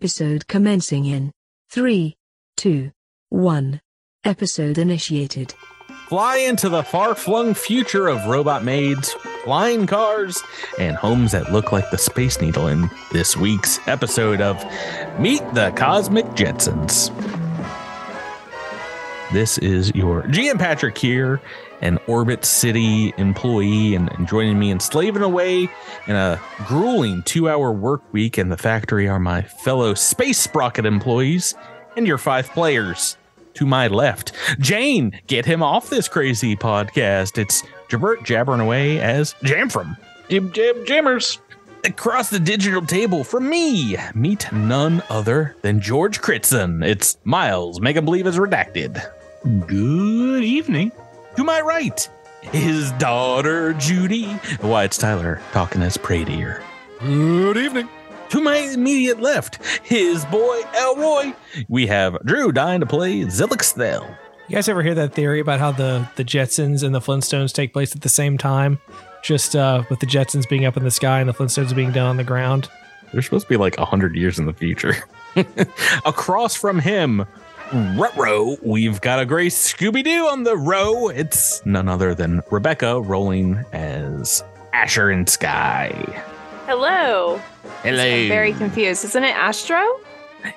Episode commencing in 3, 2, 1. Episode initiated. Fly into the far flung future of robot maids, flying cars, and homes that look like the Space Needle in this week's episode of Meet the Cosmic Jetsons. This is your GM Patrick here, an Orbit City employee, and, and joining me in slaving away in a grueling two hour work week in the factory are my fellow Space Sprocket employees and your five players to my left. Jane, get him off this crazy podcast. It's Jabert jabbering away as Jamfram. Jib Jab Jammers. Across the digital table from me, meet none other than George Critson. It's Miles, make him believe is redacted. Good evening. To my right, his daughter Judy. Why, it's Tyler talking as Prater. Good evening. To my immediate left, his boy Elroy. We have Drew dying to play Zilixthel. You guys ever hear that theory about how the the Jetsons and the Flintstones take place at the same time? Just uh, with the Jetsons being up in the sky and the Flintstones being down on the ground. They're supposed to be like 100 years in the future. Across from him, Rutro, we've got a gray Scooby Doo on the row. It's none other than Rebecca rolling as Asher and Sky. Hello. Hello. I'm very confused. Isn't it Astro?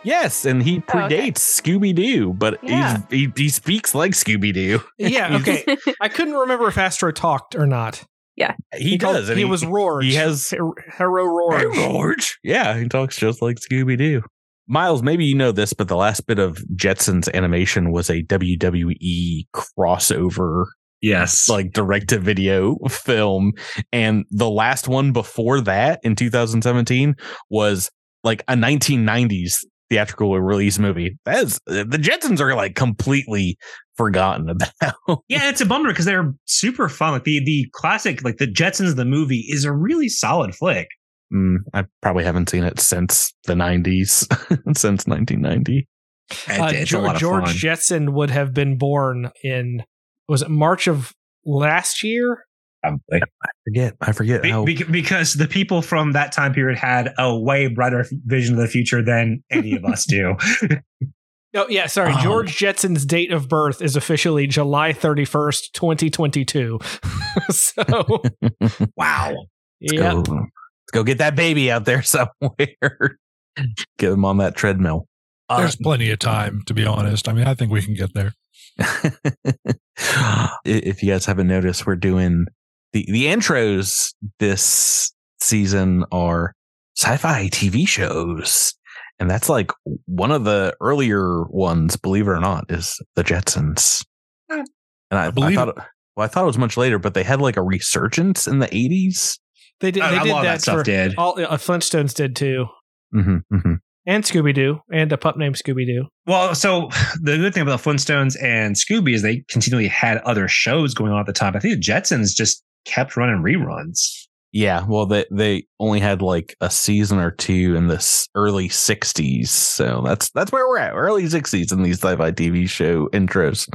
Yes, and he Oh, okay. predates Scooby Doo, but Yeah. he's, he, he speaks like Scooby Doo. Yeah, okay. I couldn't remember if Astro talked or not. Yeah, he, called- does. and He, was Roar. He has Hero Roar. Hey, George. Yeah, he talks just like Scooby Doo. Miles, maybe you know this, but the last bit of Jetsons animation was a WWE crossover, Yes. like direct to video film. And the last one before that in 2017 was like a 1990s theatrical release movie. That is, the Jetsons are like completely forgotten about. yeah, it's a bummer because they're super fun. Like the the classic, like the Jetsons the movie is a really solid flick. Mm, I probably haven't seen it since the 90s, since 1990. Uh, it's a George, lot of George fun. Jetson would have been born in was it March of last year? Probably. forget. I forget Be- how. because the people from that time period had a way brighter vision of the future than any of us do. Oh yeah, sorry. Oh. George Jetson's date of birth is officially July thirty first, twenty twenty two. so wow. yeah, go, let's go get that baby out there somewhere. get him on that treadmill. Uh, There's plenty of time, to be honest. I mean, I think we can get there. if you guys haven't noticed, we're doing the the intros this season are sci-fi TV shows, and that's like one of the earlier ones. Believe it or not, is the Jetsons. And I, I, believe thought, well, I thought it was much later, but they had like a resurgence in the eighties. They did. A- They a did lot that, that stuff for did. all. Uh, Flintstones did too, Mm-hmm, mm-hmm. and Scooby Doo, and a pup named Scooby Doo. Well, so the good thing about the Flintstones and Scooby is they continually had other shows going on at the time. I think the Jetsons just kept running reruns. Yeah, well, they they only had like a season or two in the early '60s, so that's that's where we're at, early '60s in these sci-fi TV show intros.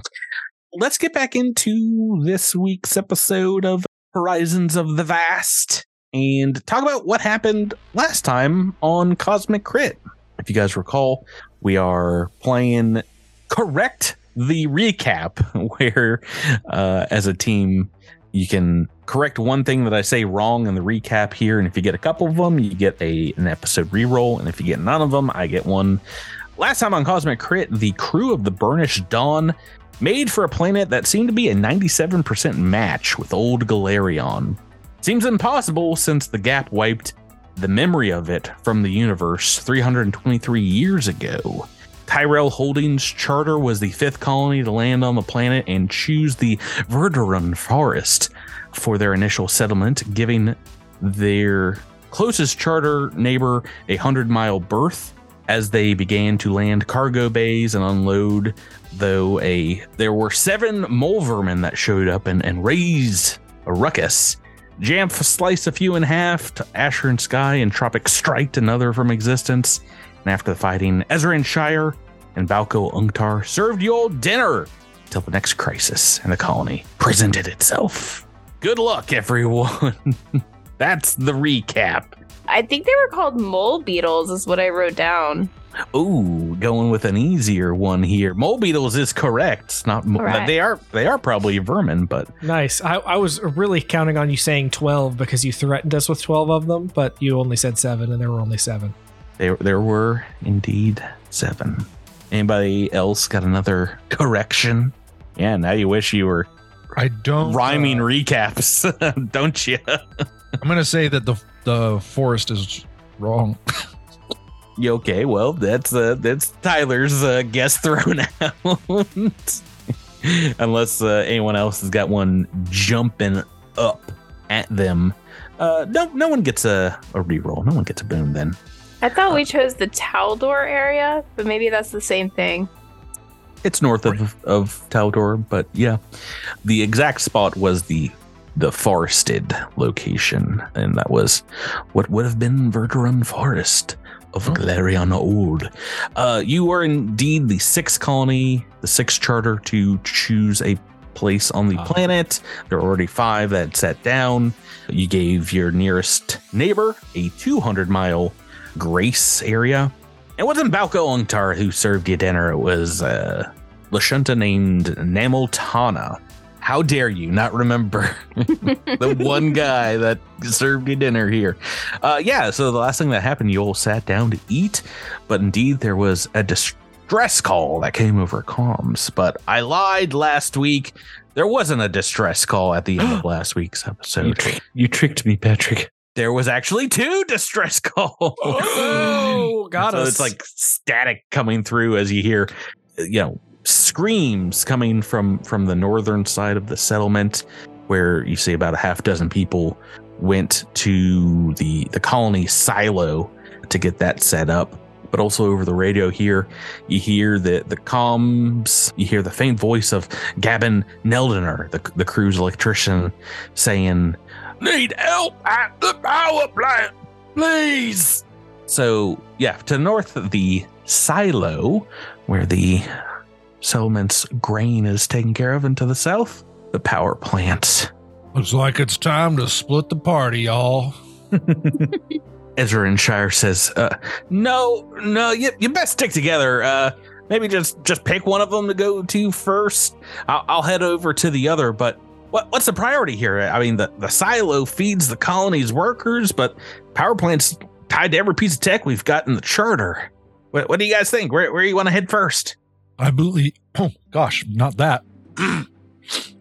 Let's get back into this week's episode of Horizons of the Vast and talk about what happened last time on Cosmic Crit. If you guys recall, we are playing correct the recap, where uh, as a team you can correct one thing that I say wrong in the recap here, and if you get a couple of them, you get a an episode reroll, and if you get none of them, I get one. Last time on Cosmic Crit, the crew of the Burnished Dawn made for a planet that seemed to be a 97% match with old Golarion. Seems impossible since the gap wiped the memory of it from the universe 323 years ago. Tyrell Holdings charter was the fifth colony to land on the planet and choose the Verduran Forest for their initial settlement, giving their closest charter neighbor a hundred mile berth as they began to land cargo bays and unload. Though a there were seven mole vermin that showed up and, and raised a ruckus. Jamf sliced a few in half to Asher and Sky and Tropic striked another from existence. And after the fighting, Ezra and Shire and Balco Ungtar served you all dinner till the next crisis in the colony presented itself. Good luck, everyone. That's the recap. I think they were called mole beetles, is what I wrote down. Ooh, going with an easier one here. Mole beetles is correct. It's not mo- Correct. they are they are probably vermin, but Nice. I, I was really counting on you saying 12 because you threatened us with 12 of them, but you only said seven and there were only seven. there there were indeed seven. Anybody else got another correction? Yeah, now you wish you were I don't rhyming uh, recaps, don't you? I'm gonna say that the the forest is wrong. You okay? Well, that's uh, that's Tyler's uh, guess thrown out. Unless uh, anyone else has got one jumping up at them. Uh, no, no one gets a, a reroll. No one gets a boom then. I thought we chose the Taldor area, but maybe that's the same thing. It's north of of Taldor, but yeah, the exact spot was the the forested location, and that was what would have been Verduran Forest of Golarion Old. Uh, you are indeed the sixth colony, the sixth charter to choose a place on the Ah. planet. There are already five that sat down. You gave your nearest neighbor a 200 mile grace area. It wasn't Balco Ungtar who served you dinner. It was uh, Lashunta named Namiltana. How dare you not remember the one guy that served you dinner here? Uh, yeah, so the last thing that happened, you all sat down to eat, but indeed there was a distress call that came over comms. But I lied last week. There wasn't a distress call at the end of last week's episode. You tricked me, Patrick. There was actually two distress calls. Oh, got so us. it's like static coming through as you hear, you know, screams coming from from the northern side of the settlement, where you see about a half dozen people went to the the colony silo to get that set up. But also over the radio here, you hear the the comms, you hear the faint voice of Gavin Neldener, the the crew's electrician, saying, "Need help at the power plant, please." So, yeah, to the north of the silo, where the settlement's grain is taken care of, and to the south, the power plants. Looks like it's time to split the party, y'all. Ezra and Shire says, uh, "No, no, you, you best stick together. Uh, maybe just just pick one of them to go to first. I'll, I'll head over to the other. But what what's the priority here? I mean, the the silo feeds the colony's workers, but power plant's tied to every piece of tech we've got in the charter. What, what do you guys think? Where where you want to head first? I believe. Oh gosh, not that.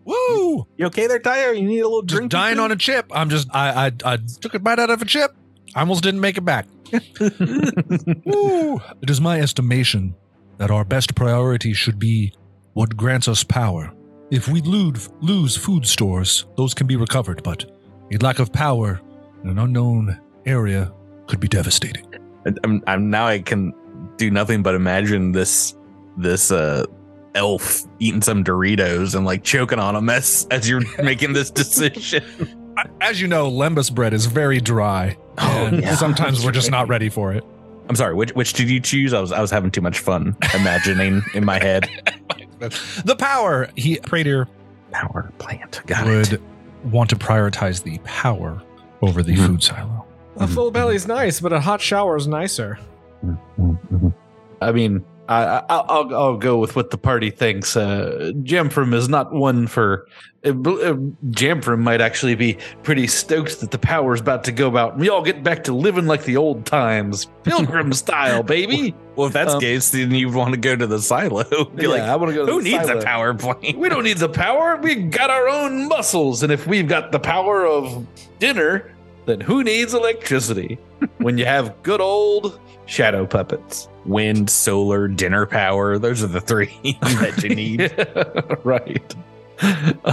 Woo! You okay there, Tyler? You need a little Just drink? dying on a chip. I'm just. I I I took a bite out of a chip. I almost didn't make it back. Woo! It is my estimation that our best priority should be what grants us power. If we lose, lose food stores, those can be recovered, but a lack of power in an unknown area could be devastating. I'm, I'm now I can do nothing but imagine this this uh elf eating some Doritos and like choking on them as as you're making this decision. As you know, lembas bread is very dry. Oh, and yeah. sometimes we're just not ready for it. I'm sorry. Which which did you choose? I was I was having too much fun imagining in my head. The power, he Prater Power plant. Got would it. want to prioritize the power over the Mhm. food silo. a full belly's nice, but a hot shower is nicer. I mean, I, I, I'll I'll go with what the party thinks. Uh, Jamfram is not one for. Uh, uh, Jamfram might actually be pretty stoked that the power's about to go out. We all get back to living like the old times, pilgrim style, baby. Well, if that's Um, the case, then you want to go to the silo. Be yeah, like, I want to go. To who needs silo. a power plant? We don't need the power. We got our own muscles, and if we've got the power of dinner, then who needs electricity? when you have good old shadow puppets. Wind, solar, dinner power. Those are the three that you need. right.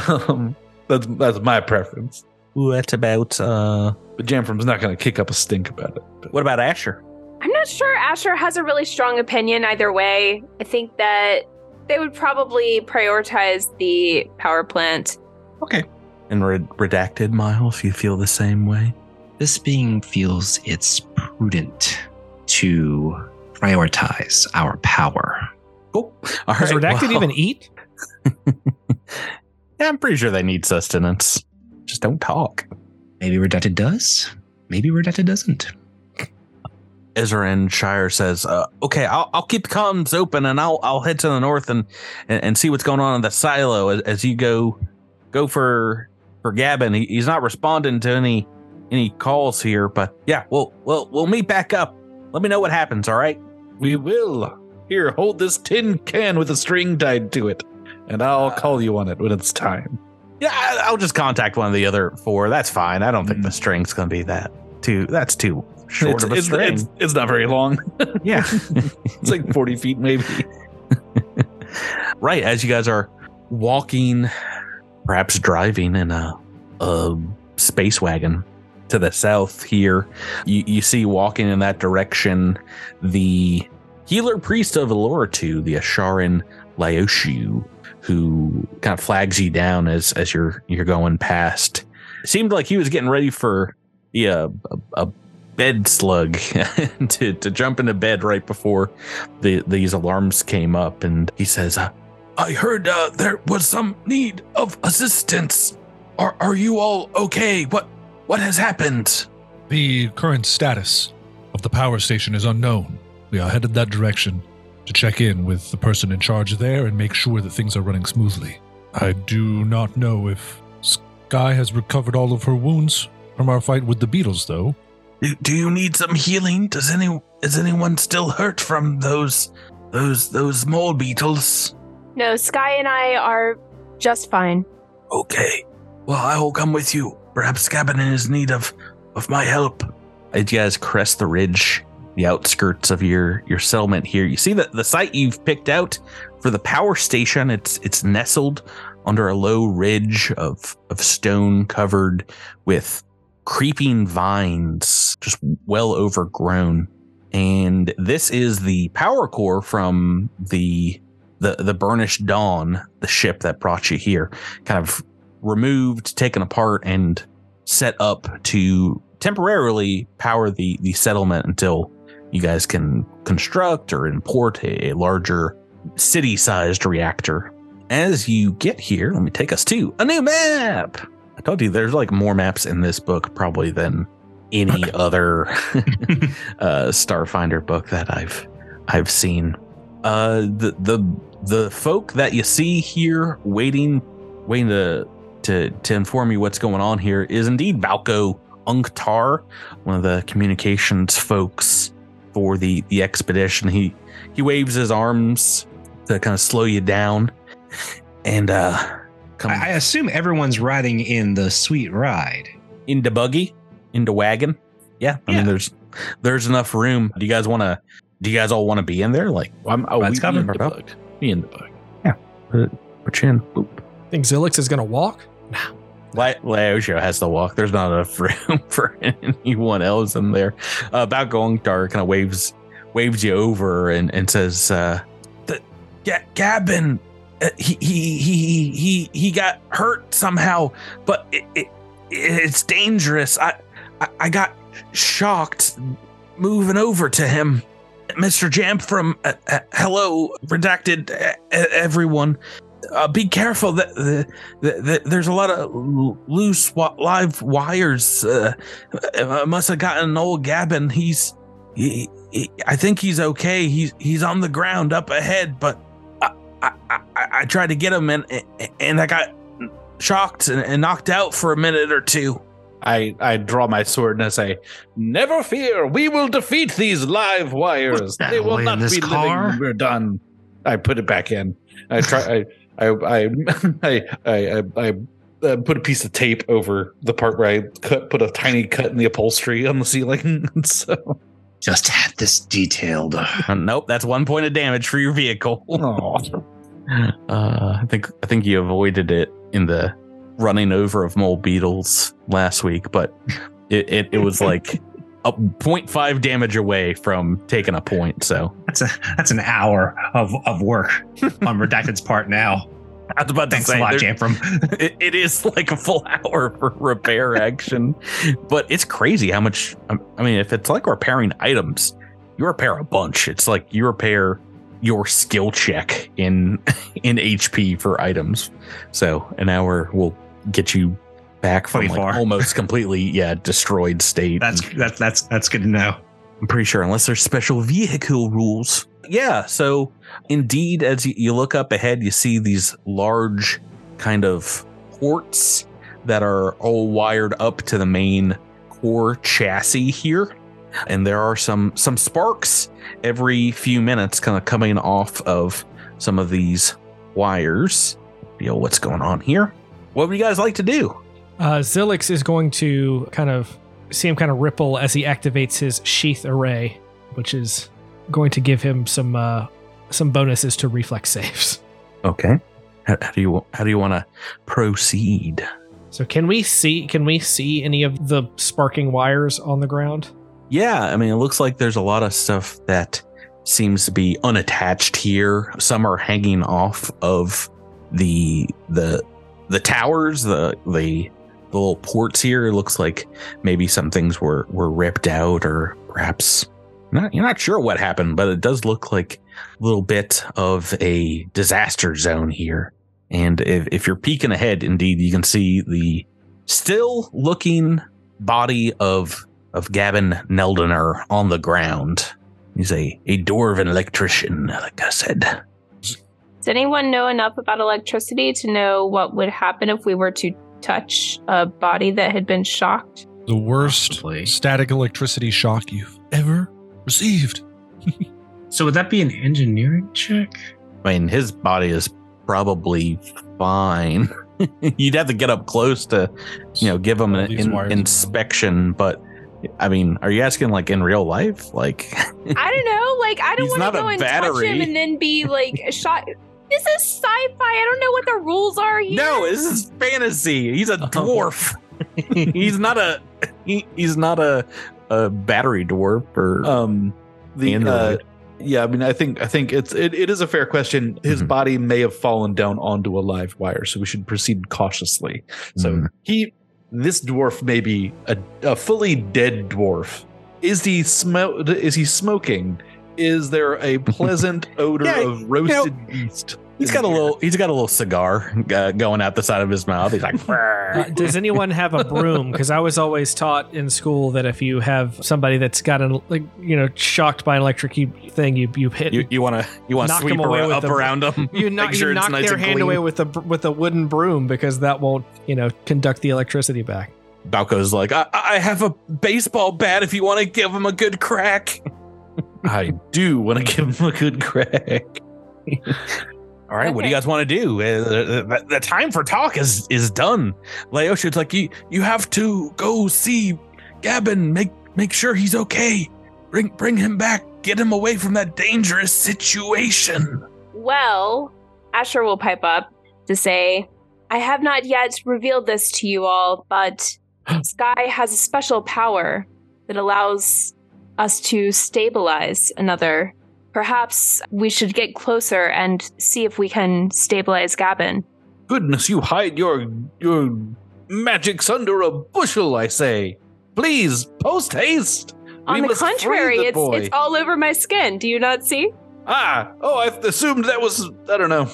Um, that's that's my preference. What about uh? But Jamfram's not going to kick up a stink about it. But What about Asher? I'm not sure Asher has a really strong opinion either way. I think that they would probably prioritize the power plant. Okay. And red- redacted, Miles. You feel the same way? This being feels it's prudent to prioritize our power. Oh, All Does right, Redacted well- even eat? yeah, I'm pretty sure they need sustenance. Just don't talk. Maybe Redacted does. Maybe Redacted doesn't. Ezra Shire says, uh, "Okay, I'll, I'll keep the comms open, and I'll I'll head to the north and and, and see what's going on in the silo as, as you go go for for Gavin. He, he's not responding to any any calls here, but yeah, we'll we'll we'll meet back up. Let me know what happens. All right." We will. Here, hold this tin can with a string tied to it, and I'll Uh, call you on it when it's time. Yeah, I- I'll just contact one of the other four. That's fine. I don't think Mm. the string's going to be that too. That's too short it's, of a it's, string. it's, it's not very long. yeah. It's like 40 feet, maybe. right as you guys are walking perhaps driving in a, a space wagon to the south here you, you see walking in that direction the healer priest of Eloritu, the Asharin Laoshu, who kind of flags you down as as you're you're going past. It seemed like he was getting ready for yeah, a, a bed slug to to jump into bed right before the these alarms came up, and he says, uh, "I heard uh, there was some need of assistance. Are are you all okay? What what has happened?" The current status of the power station is unknown. We are headed that direction to check in with the person in charge there and make sure that things are running smoothly. I do not know if Sky has recovered all of her wounds from our fight with the beetles, though. Do, do you need some healing? Does any is anyone still hurt from those those those mole beetles? No, Sky and I are just fine. Okay. Well, I will come with you. Perhaps Gavin is need of of my help. As you guys crest the ridge, the outskirts of your your settlement here, you see that the site you've picked out for the power station. It's it's nestled under a low ridge of of stone covered with creeping vines, just well overgrown. And this is the power core from the the the Burnished Dawn, the ship that brought you here, kind of removed, taken apart, and set up to temporarily power the the settlement until you guys can construct or import a, a larger city-sized reactor. As you get here, let me take us to a new map. I told you there's like more maps in this book probably than any other uh, Starfinder book that I've I've seen. Uh, the the the folk that you see here waiting waiting to to to inform you what's going on here is indeed Valko Unktar, one of the communications folks for the the expedition. He he waves his arms to kind of slow you down, and uh, come I, I assume everyone's riding in the sweet ride. into buggy, into wagon. Yeah, I Yeah. mean there's there's enough room. Do you guys want to? Do you guys all want to be in there? Like, I'm, oh, Let's we, me cover. in the bug. Me in the bug. put you in. Boop. Think Zilix is gonna walk? La- Laosho has to walk. There's not enough room for anyone else in there. Uh, about going dark, kind of waves waves you over and, and says, uh, "The Ga- Gabin, uh, he, he he he he got hurt somehow, but it, it it's dangerous. I, I I got shocked moving over to him." Mr. Jamp from uh, uh, Hello Redacted, uh, everyone. Uh, be careful that the, the, the, there's a lot of loose wa- live wires. Uh, I must have gotten an old Gavin. He's, he, he, I think he's okay. He's he's on the ground up ahead, but I I, I, I tried to get him and and I got shocked and, and knocked out for a minute or two. I, I draw my sword and I say, Never fear, we will defeat these live wires. Put They will not be car. living. We're done. I put it back in. I try. I, I, I, I, I, I, I uh, put a piece of tape over the part where I cut, put a tiny cut in the upholstery on the ceiling. so, Just had this detailed. Nope, that's one point of damage for your vehicle. Uh, I think I think you avoided it in the running over of mole beetles last week, but it, it, it was like a 0.5 damage away from taking a point. So That's a that's an hour of, of work on Redacted's part now. I was about to Thanks say a lot, Jamfram. it, it is like a full hour for repair action, but it's crazy how much. I mean, if it's like repairing items, you repair a bunch. It's like you repair your skill check in in HP for items. So an hour will get you back from like, 24. almost completely yeah destroyed state. That's that's that's that's good to know. I'm pretty sure, unless there's special vehicle rules. Yeah, so indeed, as you, you look up ahead, you see these large kind of ports that are all wired up to the main core chassis here. And there are some some sparks every few minutes kind of coming off of some of these wires. Feel what's going on here. What would you guys like to do? Uh, Zilix is going to kind of see him kind of ripple as he activates his sheath array, which is going to give him some uh, some bonuses to reflex saves. Okay. How, how do you how do you want to proceed? So can we see can we see any of the sparking wires on the ground? Yeah, I mean, it looks like there's a lot of stuff that seems to be unattached here. Some are hanging off of the the the towers, the the the little ports here. It looks like maybe some things were were ripped out, or perhaps not. You're not sure what happened, but it does look like a little bit of a disaster zone here. And if, if you're peeking ahead, indeed, you can see the still looking body of of Gavin Neldener on the ground. He's a, a dwarven electrician, like I said. Does anyone know enough about electricity to know what would happen if we were to touch a body that had been shocked? The worst Possibly. static electricity shock you've ever received. So would that be an engineering check? I mean, his body is probably fine. You'd have to get up close to, you know, give him All an in- inspection. But I mean, are you asking like in real life? Like, I don't know. Like, I don't want to a go and touch battery. him and then be like shot. This is sci-fi. I don't know what the rules are here. no, this is fantasy. He's a Oh. dwarf. he's not a. He, he's not a a battery dwarf or Um, the uh, yeah, I mean, I think I think it's it, it is a fair question. His Mhm. body may have fallen down onto a live wire, so we should proceed cautiously. So Mhm. he, this dwarf may be a, a fully dead dwarf. Is he smoke? Is he smoking? Is there a pleasant odor Yeah, of roasted beast? He's in got a little. He's got a little cigar uh, going out the side of his mouth. He's like, Uh, does anyone have a broom? Because I was always taught in school that if you have somebody that's got an like you know shocked by an electric thing, you you hit you you want to you want to Knock sweep him away up the- around them. you knock, Make sure you knock nice their hand clean. away with a with a wooden broom because that won't you know conduct the electricity back. Balco's like, I, I have a baseball bat if you want to give him a good crack. I do want to give him a good crack. All right, what do you guys want to do? Uh, the, the- time for talk is is done. Leosha's like, you you have to go see Gavin. Make make sure he's okay. Bring bring him back. Get him away from that dangerous situation. Well, Asher will pipe up to say, I have not yet revealed this to you all, but Sky has a special power that allows us to stabilize another. Perhaps we should get closer and see if we can stabilize Gavin. Goodness, you hide your your magics under a bushel, I say. Please, post haste. On We the contrary, the it's boy. it's all over my skin. Do you not see? Ah, oh, I assumed that was I don't know,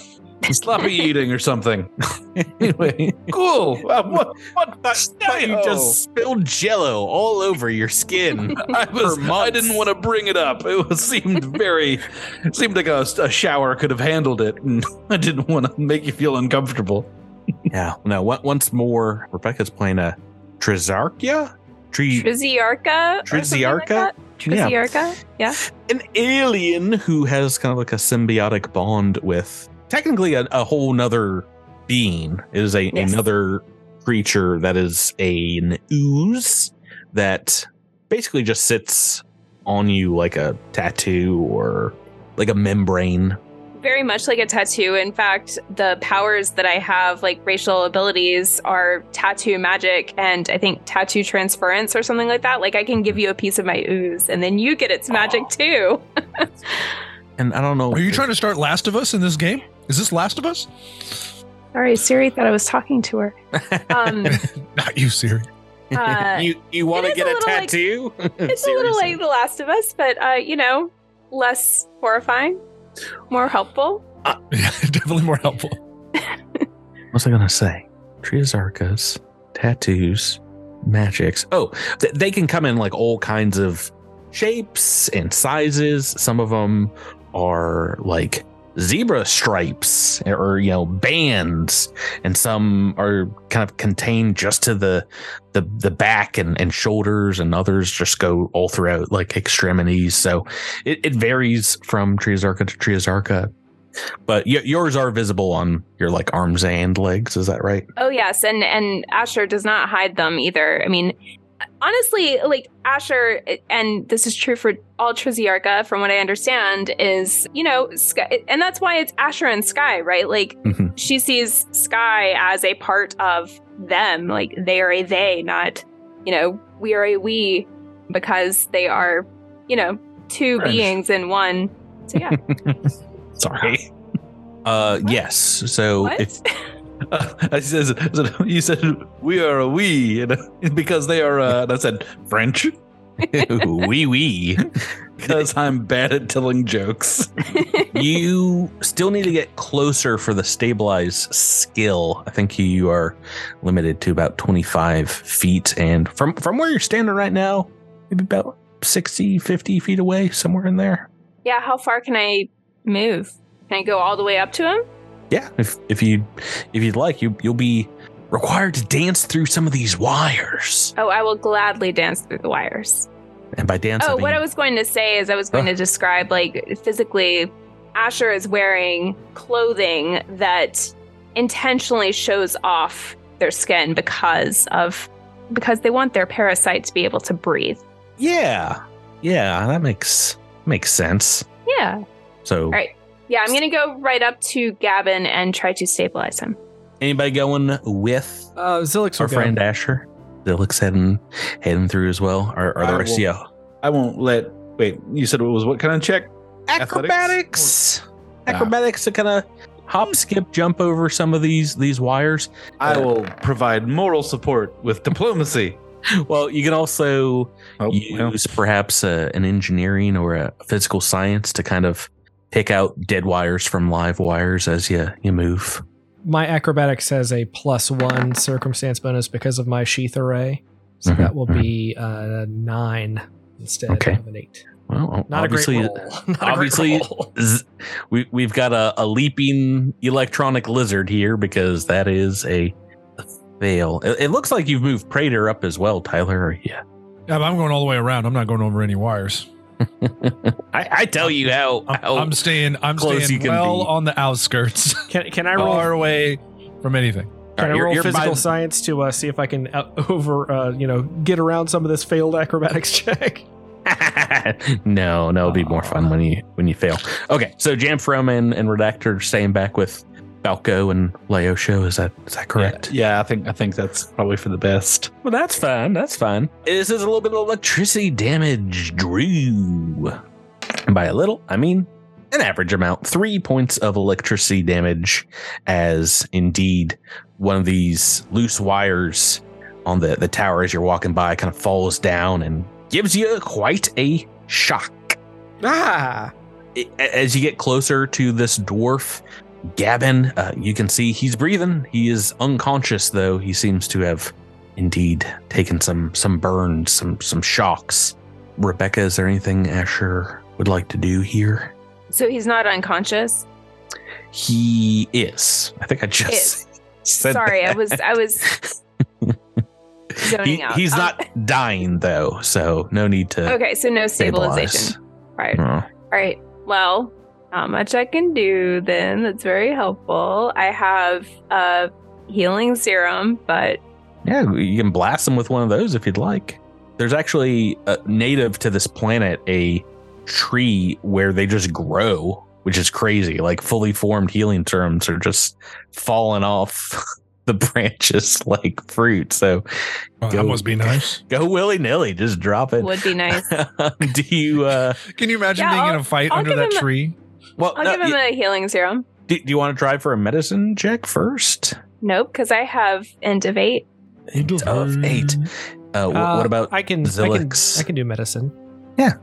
sloppy eating or something. anyway, cool. What? What? But you just spilled Jello all over your skin. I was. I didn't want to bring it up. It was, seemed very. seemed like a, a shower could have handled it, and I didn't want to make you feel uncomfortable. yeah. No. on- Once more, Rebecca's playing a Trizarchia. Tree. Triziarca? or something like Triziarca? Yeah. Yeah. an alien who has kind of like a symbiotic bond with technically a, a whole nother being It is a Yes. another creature that is a, an ooze that basically just sits on you like a tattoo or like a membrane very much like a tattoo. In fact, the powers that I have, like racial abilities, are tattoo magic and I think tattoo transference or something like that. Like I can give mm-hmm. you a piece of my ooze and then you get its magic too. and i don't know Are you trying to start Last of Us in this game? Is this Last of Us? Sorry, Siri thought I was talking to her. Um, Not you, Siri. uh, you you want to get a a, little like- tattoo it's a little like The Last of Us, but uh, you know, less horrifying, more helpful. Yeah, definitely more helpful. what was i gonna say Triazarcas tattoos, magics. Oh, th- they can come in like all kinds of shapes and sizes. Some of them are like zebra stripes or you know bands and some are kind of contained just to the the the back and, and shoulders and others just go all throughout like extremities so it, it varies from triazarca to triazarca but y- yours are visible on your like arms and legs is that right Oh yes, and and Asher does not hide them either. I mean, honestly, like Asher, and this is true for all Triziarca, from what I understand, is you know, Sky, and that's why it's Asher and Sky, right? Like Mhm. she sees Sky as a part of them, like they are a they, not you know, we are a we, because they are, you know, two Friends. beings in one. So yeah, sorry uh yes so what? if I says, you said we are a we, know, because they are. Uh, and I said French wee wee because I'm bad at telling jokes. you still need to get closer for the stabilize skill. I think you are limited to about 25 feet. And from, from where you're standing right now, maybe about 60, 50 feet away, somewhere in there. yeah. How far can I move? Can I go all the way up to him? Yeah, if if you if you'd like, you you'll be required to dance through some of these wires. Oh, I will gladly dance through the wires. And by dance, Oh, I mean, what I was going to say is I was going Huh. to describe like physically Asher is wearing clothing that intentionally shows off their skin because of because they want their parasite to be able to breathe. yeah, yeah, that makes makes sense. Yeah. So, right. Yeah, I'm going to go right up to Gavin and try to stabilize him. anybody going with Uh, Zilix our will go. friend Asher? Zilix heading heading through as well. Are, are the I rest of will- you I won't let. Wait, you said it was what kind of check? acrobatics? Acrobatics to kind of hop, skip, jump over some of these these wires. I will provide moral support with diplomacy. Well, you can also Oh, well, use perhaps uh, an engineering or a physical science to kind of pick out dead wires from live wires as you you move. My acrobatics has a plus one circumstance bonus because of my sheath array. So Mhm, that will be uh, nine instead Okay. of an eight. Well, Not obviously, a great roll. Not a great obviously- z- we we've got a, a leaping electronic lizard here because that is a, a fail. It, it looks like you've moved Prater up as well, Tyler. Yeah, Yeah, but I'm going all the way around. I'm not going over any wires. I, I tell you how. I'm, how I'm staying. I'm close staying you well be. on the outskirts, Can, can I roll? far away from anything. Can Alright, I you're- roll you're physical the- science to uh, see if I can out- over, uh, you know, get around some of this failed acrobatics check? no, no, it'll be more fun when you when you fail. Okay, so Jamfram and, and Redacted are staying back with Balco and Laosho. Is that is that correct? Yeah, yeah, I think I think that's probably for the best. Well, that's fine. That's fine. This is a little bit of electricity damage, Drew. And by a little, I mean an average amount. Three points of electricity damage, as indeed one of these loose wires on the, the tower as you're walking by kind of falls down and gives you quite a shock. Ah! As you get closer to this dwarf, Gavin, uh, you can see he's breathing. He is unconscious, though. He seems to have indeed taken some some burns, some some shocks. Rebecca, is there anything Asher would like to do here? So he's not unconscious. He is. I think I just Sorry, I was I was He- out. he's Um, not dying though, so no need to Okay, so no stabilize. stabilization. Right. No. All right. Well, not much I can do then. That's very helpful. I have a healing serum, but Yeah, you can blast them with one of those if you'd like. There's actually a native to this planet a tree where they just grow, which is crazy. Like fully formed healing serums are just falling off the branches like fruit. So Oh, Go. that must be nice. go willy nilly, just drop it. would be nice. Do you? uh Can you imagine Yeah, being in I'll- a fight I'll under that him a- tree? Well, I'll no, give him y- a healing serum. do, do you want to try for a medicine check first? Nope, because I have end of eight. End Of eight. Uh, wh- Uh, what about I can, I can I can do medicine. Yeah.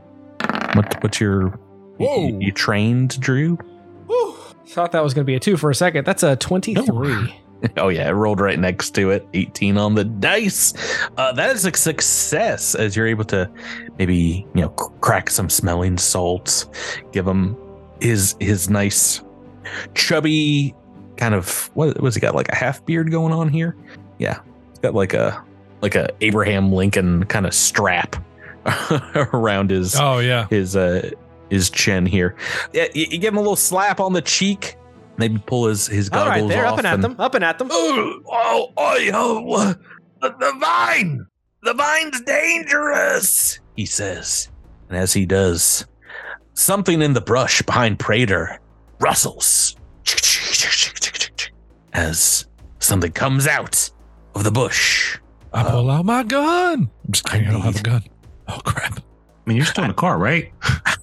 What, what's your? Whoa. You, you trained, Drew? Thought that was going to be a two for a second. That's a twenty-three. Oh yeah, it rolled right next to it. 18 on the dice. Uh, that is a success as you're able to maybe you know crack some smelling salts, give him his his nice chubby kind of what was he got like a half beard going on here? Yeah, he's got like a like a Abraham Lincoln kind of strap around his Oh yeah. his uh his chin here. Yeah, you, you give him a little slap on the cheek. Maybe pull his his All goggles right, there, off. up and at them, up and at them. Oh, oh, oh, oh, the, the vine! The vine's dangerous, he says. And as he does, something in the brush behind Prater rustles as something comes out of the bush. I pull uh, out my gun. I'm just kidding. I don't have a gun. Oh crap. I mean, you're still in the car, right?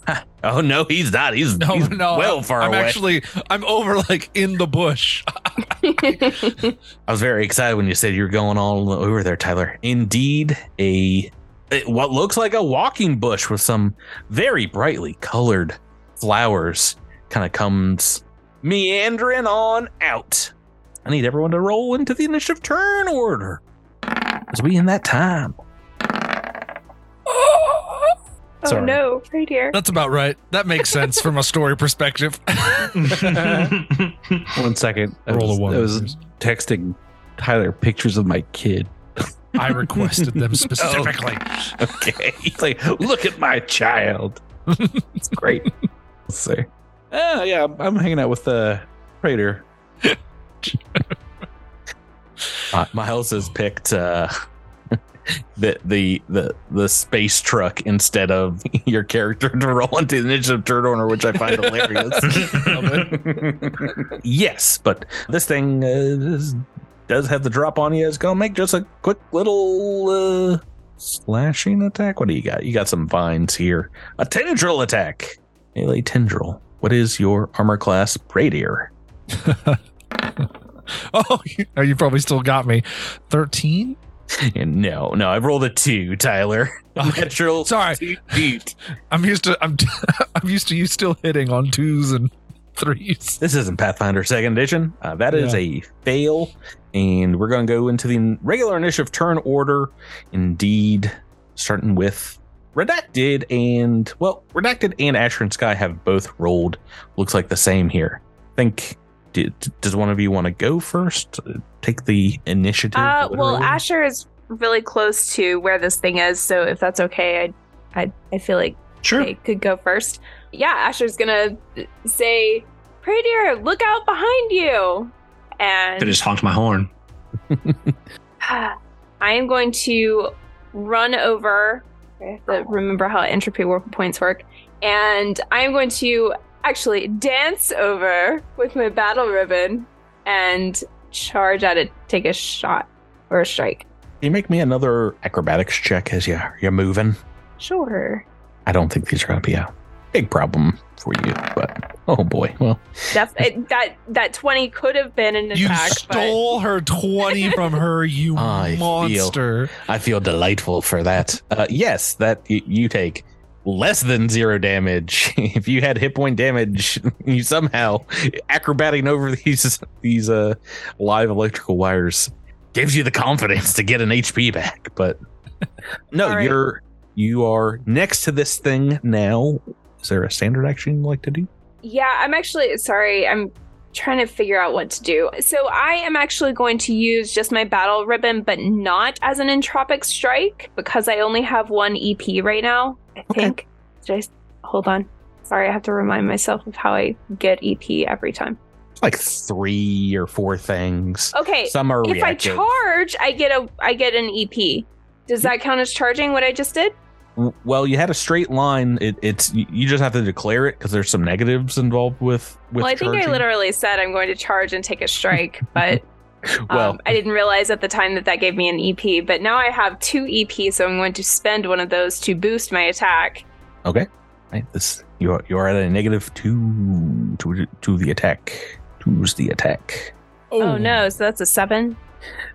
Oh no, he's not. He's, No, he's no. well I'm, far I'm away. actually I'm over like in the bush. I was very excited when you said you were going all over there, Tyler. Indeed, a a- Uh, what looks like a walking bush with some very brightly colored flowers kind of comes meandering on out. I need everyone to roll into the initiative turn order as we in that time. oh Sorry. no, right here. That's about right. That makes sense from a story perspective. One second. I Roll a one. I was texting Tyler pictures of my kid. I requested them specifically. Okay. He's like, look at my child. It's great. Let's see. Oh, yeah, I'm, I'm hanging out with uh, Prater. Uh, Miles has picked uh, the the the the space truck instead of your character to roll into the initiative turn order, which I find hilarious. yes, but this thing uh, is, does have the drop on you. It's gonna make just a quick little uh, slashing attack. What do you got? You got some vines here. A tendril attack. Melee tendril. What is your armor class, Prater? oh, you, oh, you probably still got me. Thirteen. No, no, I rolled a two, Tyler. Natural. Sorry. feet. I'm used to I'm I'm used to you still hitting on twos and threes. This isn't Pathfinder Second Edition. Uh, that is a fail, and we're going to go into the regular initiative turn order. Indeed, starting with Redacted and well, Redacted and Asher and Sky have both rolled. Looks like the same here. I think. d- d- Does one of you want to go first? Uh, Take the initiative. Uh, well. Asher is really close to where this thing is, so if that's okay, I, I, I feel like Sure. they could go first. Yeah, Asher's gonna say, "Pray dear, look out behind you," and I just honked my horn. I am going to run over. I have to remember how entropy work points work, and I am going to actually dance over with my battle ribbon and charge at it, take a shot or a strike. Can you make me another acrobatics check as you you're moving? Sure. I don't think these are going to be a big problem for you, but oh boy, well. Def- it, that that twenty could have been an You attack, You stole her twenty from her, you I feel- monster. I feel delightful for that. Uh, yes, that y- you take less than zero damage. if you had hit point damage, you somehow acrobating over these these uh live electrical wires gives you the confidence to get an HP back. But no, All right. you're you are next to this thing now. Is there a standard action you'd like to do? yeah, I'm actually sorry. I'm trying to figure out what to do. So I am actually going to use just my battle ribbon, but not as an entropic strike because I only have one EP right now. I Okay. think. Did I hold on? Sorry, I have to remind myself of how I get EP every time. Like three or four things. Okay, Some are if I charge, I get a I get an EP. Does that count as charging what I just did? W- Well, you had a straight line. It, it's you you just have to declare it because there's some negatives involved with with. well, I think I literally said I'm going to charge and take a strike, but Well, um, I didn't realize at the time that that gave me an EP. But now I have two EP, so I'm going to spend one of those to boost my attack. okay. Right, this you are you are at a negative two to to the attack. Two's the attack. Oh, no, so that's a seven.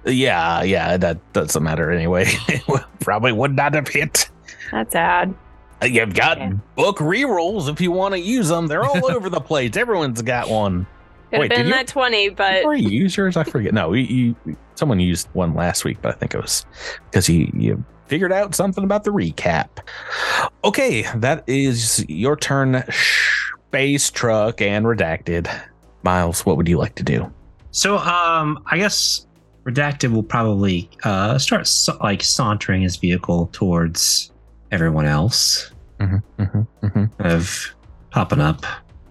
Yeah, yeah, that doesn't matter anyway. Probably would not have hit. That's odd. Uh, You've got Yeah. book rerolls if you want to use them. They're all over the place. Everyone's got one. Could Wait, have did been you- that 20, but Or you use yours? I forget. No, you, you someone used one last week, but I think it was because you you figured out something about the recap. Okay, that is your turn. Space truck and redacted. Miles, what would you like to do? So, um, I guess Redacted will probably uh start sa- like sauntering his vehicle towards everyone else, Mm-hmm, mm-hmm, mm-hmm. of popping up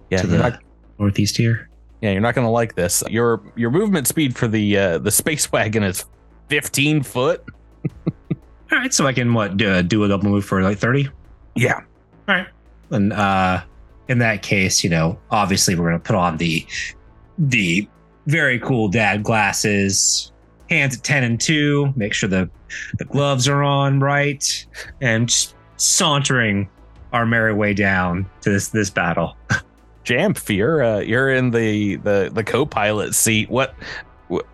Yeah, to the not, northeast here. yeah, you're not going to like this. Your your movement speed for the uh, the space wagon is 15 foot. All right, so I can what do, do a double move for like thirty. Yeah, All right. And uh in that case, you know, obviously we're gonna put on the the very cool dad glasses, hands at 10 and 2, make sure the the gloves are on right, and just sauntering our merry way down to this this battle. Jamf, you're uh, you're in the the the co-pilot seat. What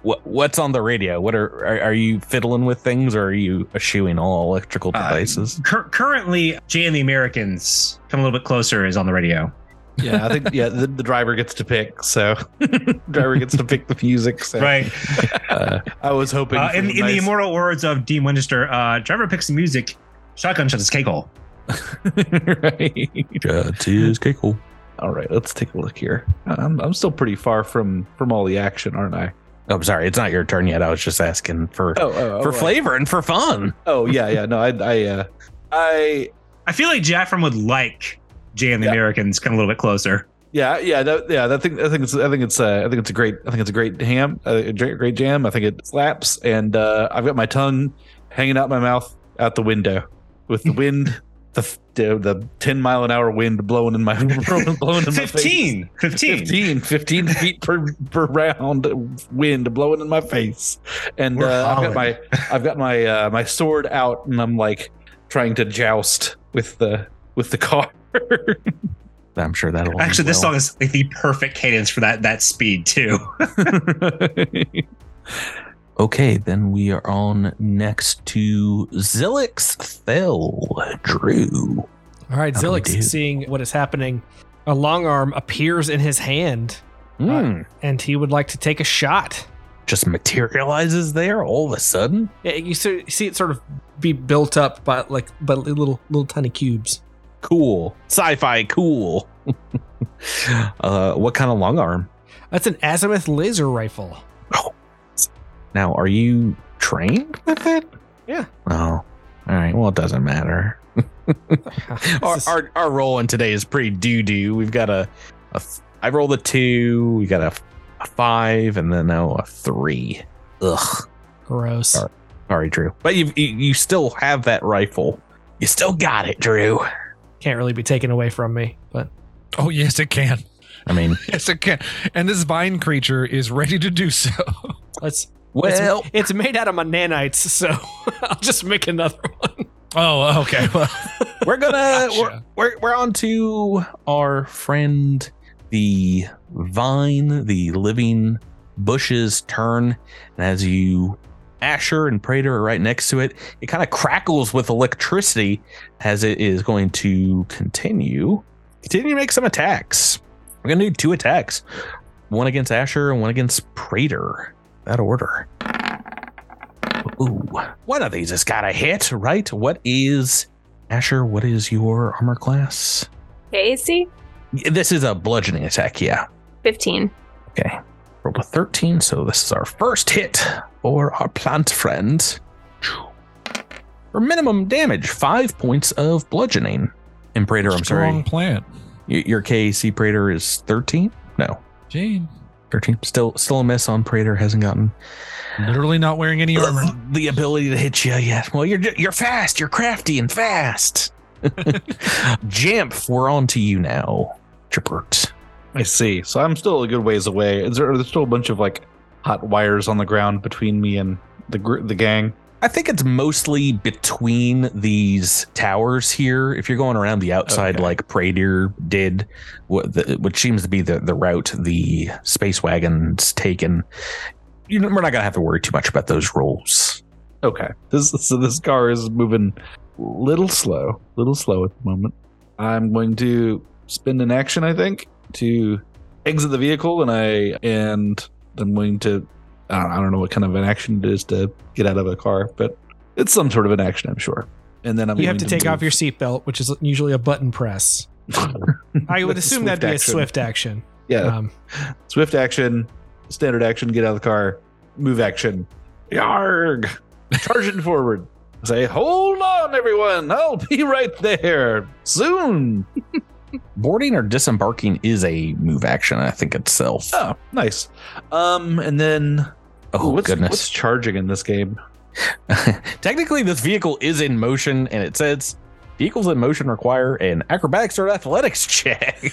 what what's on the radio? What are are, are you fiddling with things, or are you eschewing all electrical Uh, devices? Cur- currently, Jay and the Americans come a little bit closer is on the radio. Yeah, I think yeah, the, the driver gets to pick, so driver gets to pick the music. So Right. uh, I was hoping Uh, for in a in the immortal words of Dean Winchester, uh, driver picks the music, shotgun shuts his cake hole. right. That is okay, cool. All right, let's take a look here. I'm, I'm still pretty far from from all the action, aren't I? Oh, I'm sorry, it's not your turn yet. I was just asking for Oh, oh, for oh, flavor and for fun. Oh yeah, yeah. No, I, I, uh, I, I feel like Jamfram would like Jay and the Yeah. Americans come a little bit closer. yeah, yeah, that, yeah. I think, I think it's, I think it's, uh, I think it's a great, I think it's a great ham, a great, jam. I think it slaps, and uh, I've got my tongue hanging out my mouth out the window with the wind, the the, the ten mile an hour wind blowing in my blowing in my face. 15. 15. 15, 15 feet per, per round wind blowing in my face, and uh, I've got my I've got my uh, my sword out, and I'm like trying to joust with the with the car. I'm sure that'll Actually, this well. song is like the perfect cadence for that that speed too. Okay, then we are on next to Zilix Thel Drew. All right, How do Zilix, seeing what is happening, a long arm appears in his hand, Hmm, and he would like to take a shot. just materializes there all of a sudden. Yeah, you so- you see it sort of be built up by like by little little tiny cubes. Cool, sci-fi, cool. uh, what kind of long arm? That's an azimuth laser rifle. Now, are you trained with it? Yeah. Oh, all right. Well, it doesn't matter. our, This our our roll in today is pretty doo doo. We've got a, a th- I rolled a two. We got a, a five, and then now a three. Ugh. gross. Sorry. Sorry, Drew. But you you you still have that rifle. You still got it, Drew. Can't really be taken away from me, but Oh, yes, it can. I mean, Yes, it can. And this vine creature is ready to do so. let's. well, it's, it's made out of my nanites, so I'll just make another one. Oh, okay. Well, we're gonna we're, we're we're on to our friend the vine, the living bushes turn, and as you Asher and Prater are right next to it, it kind of crackles with electricity as it is going to continue continue to make some attacks. We're gonna do two attacks. One against Asher and one against Prater. That order. Ooh. One of these has got a hit, right? What is Asher, what is your armor class? AC? This is a bludgeoning attack, yeah. 15. Okay. Rolled a 13, so this is our first hit for our plant friend. For minimum damage, five points of bludgeoning. And Prater, I'm strong sorry. plant. y- Your KAC Prater is 13? No, Jane, 13. Still still a miss on Prater, hasn't gotten literally not wearing any armor. the ability to hit you yet. Well, you're you're fast, you're crafty and fast. Jamp, we're on to you now. Chipert. I see. So I'm still a good ways away. Is there? Are there still a bunch of like hot wires on the ground between me and the gr- the gang? I think it's mostly between these towers here. If you're going around the outside, Okay. like Prater did, what the, which seems to be the, the route the space wagon's taken, you know, we're not gonna have to worry too much about those rolls. Okay. This so this car is moving little slow, little slow at the moment. I'm going to spend an action, I think, to exit the vehicle and I and I'm going to. I don't, I don't know what kind of an action it is to get out of a car, but it's some sort of an action, I'm sure. And then I'm you have going to take off your seatbelt, which is usually a button press. I would assume that'd be a swift action. Yeah, Um, swift action, standard action, get out of the car, move action, yarg, charging forward. Say, hold on, everyone, I'll be right there soon. Boarding or disembarking is a move action, I think itself. Oh, nice. Um, and then Oh, what's, goodness. what's charging in this game? Technically, this vehicle is in motion, and it says vehicles in motion require an acrobatics or athletics check.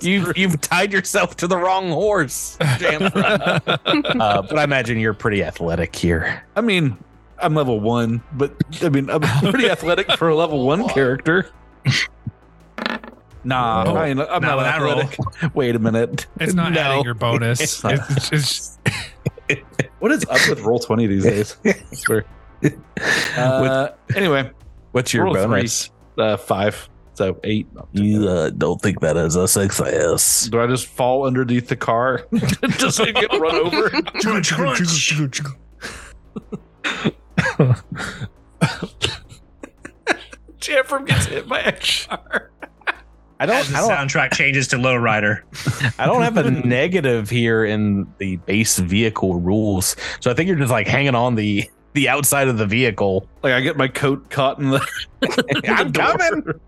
you've you've tied yourself to the wrong horse, uh, but I imagine you're pretty athletic here. I mean, I'm level one, but I mean, I'm pretty athletic for a level one character. Nah, Oh. I ain't, I'm Not not with roll. athletic. Wait a minute. It's not No. adding your bonus. It's It's, it's, What is up with roll twenty these days? I swear. Uh, anyway, What's your roll three. bonus? uh, five, so eight. You uh, don't think that is a success? Do I just fall underneath the car just so you get run over? Crunch, crunch. Jamfram gets hit by a car. I don't. the I don't. soundtrack changes to Lowrider. I don't have a negative here in the base vehicle rules, so I think you're just like hanging on the the outside of the vehicle. Like I get my coat caught in the. I'm the coming.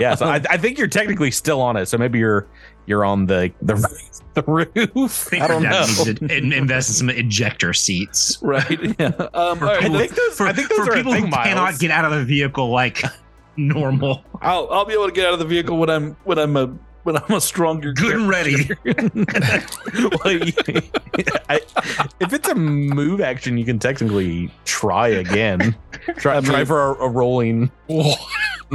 Yeah, so I, I think you're technically still on it. So maybe you're you're on the the, the roof. I don't know. Need to in- invest in some ejector seats. Right. Yeah. Um, all right, I think those. For, I think those for are people a who Miles. cannot get out of the vehicle like normal. I'll I'll be able to get out of the vehicle when I'm when I'm a when I'm a stronger. Good and ready. Well, you- I- if it's a move action, you can technically try again. Try, I mean- try for a, a rolling.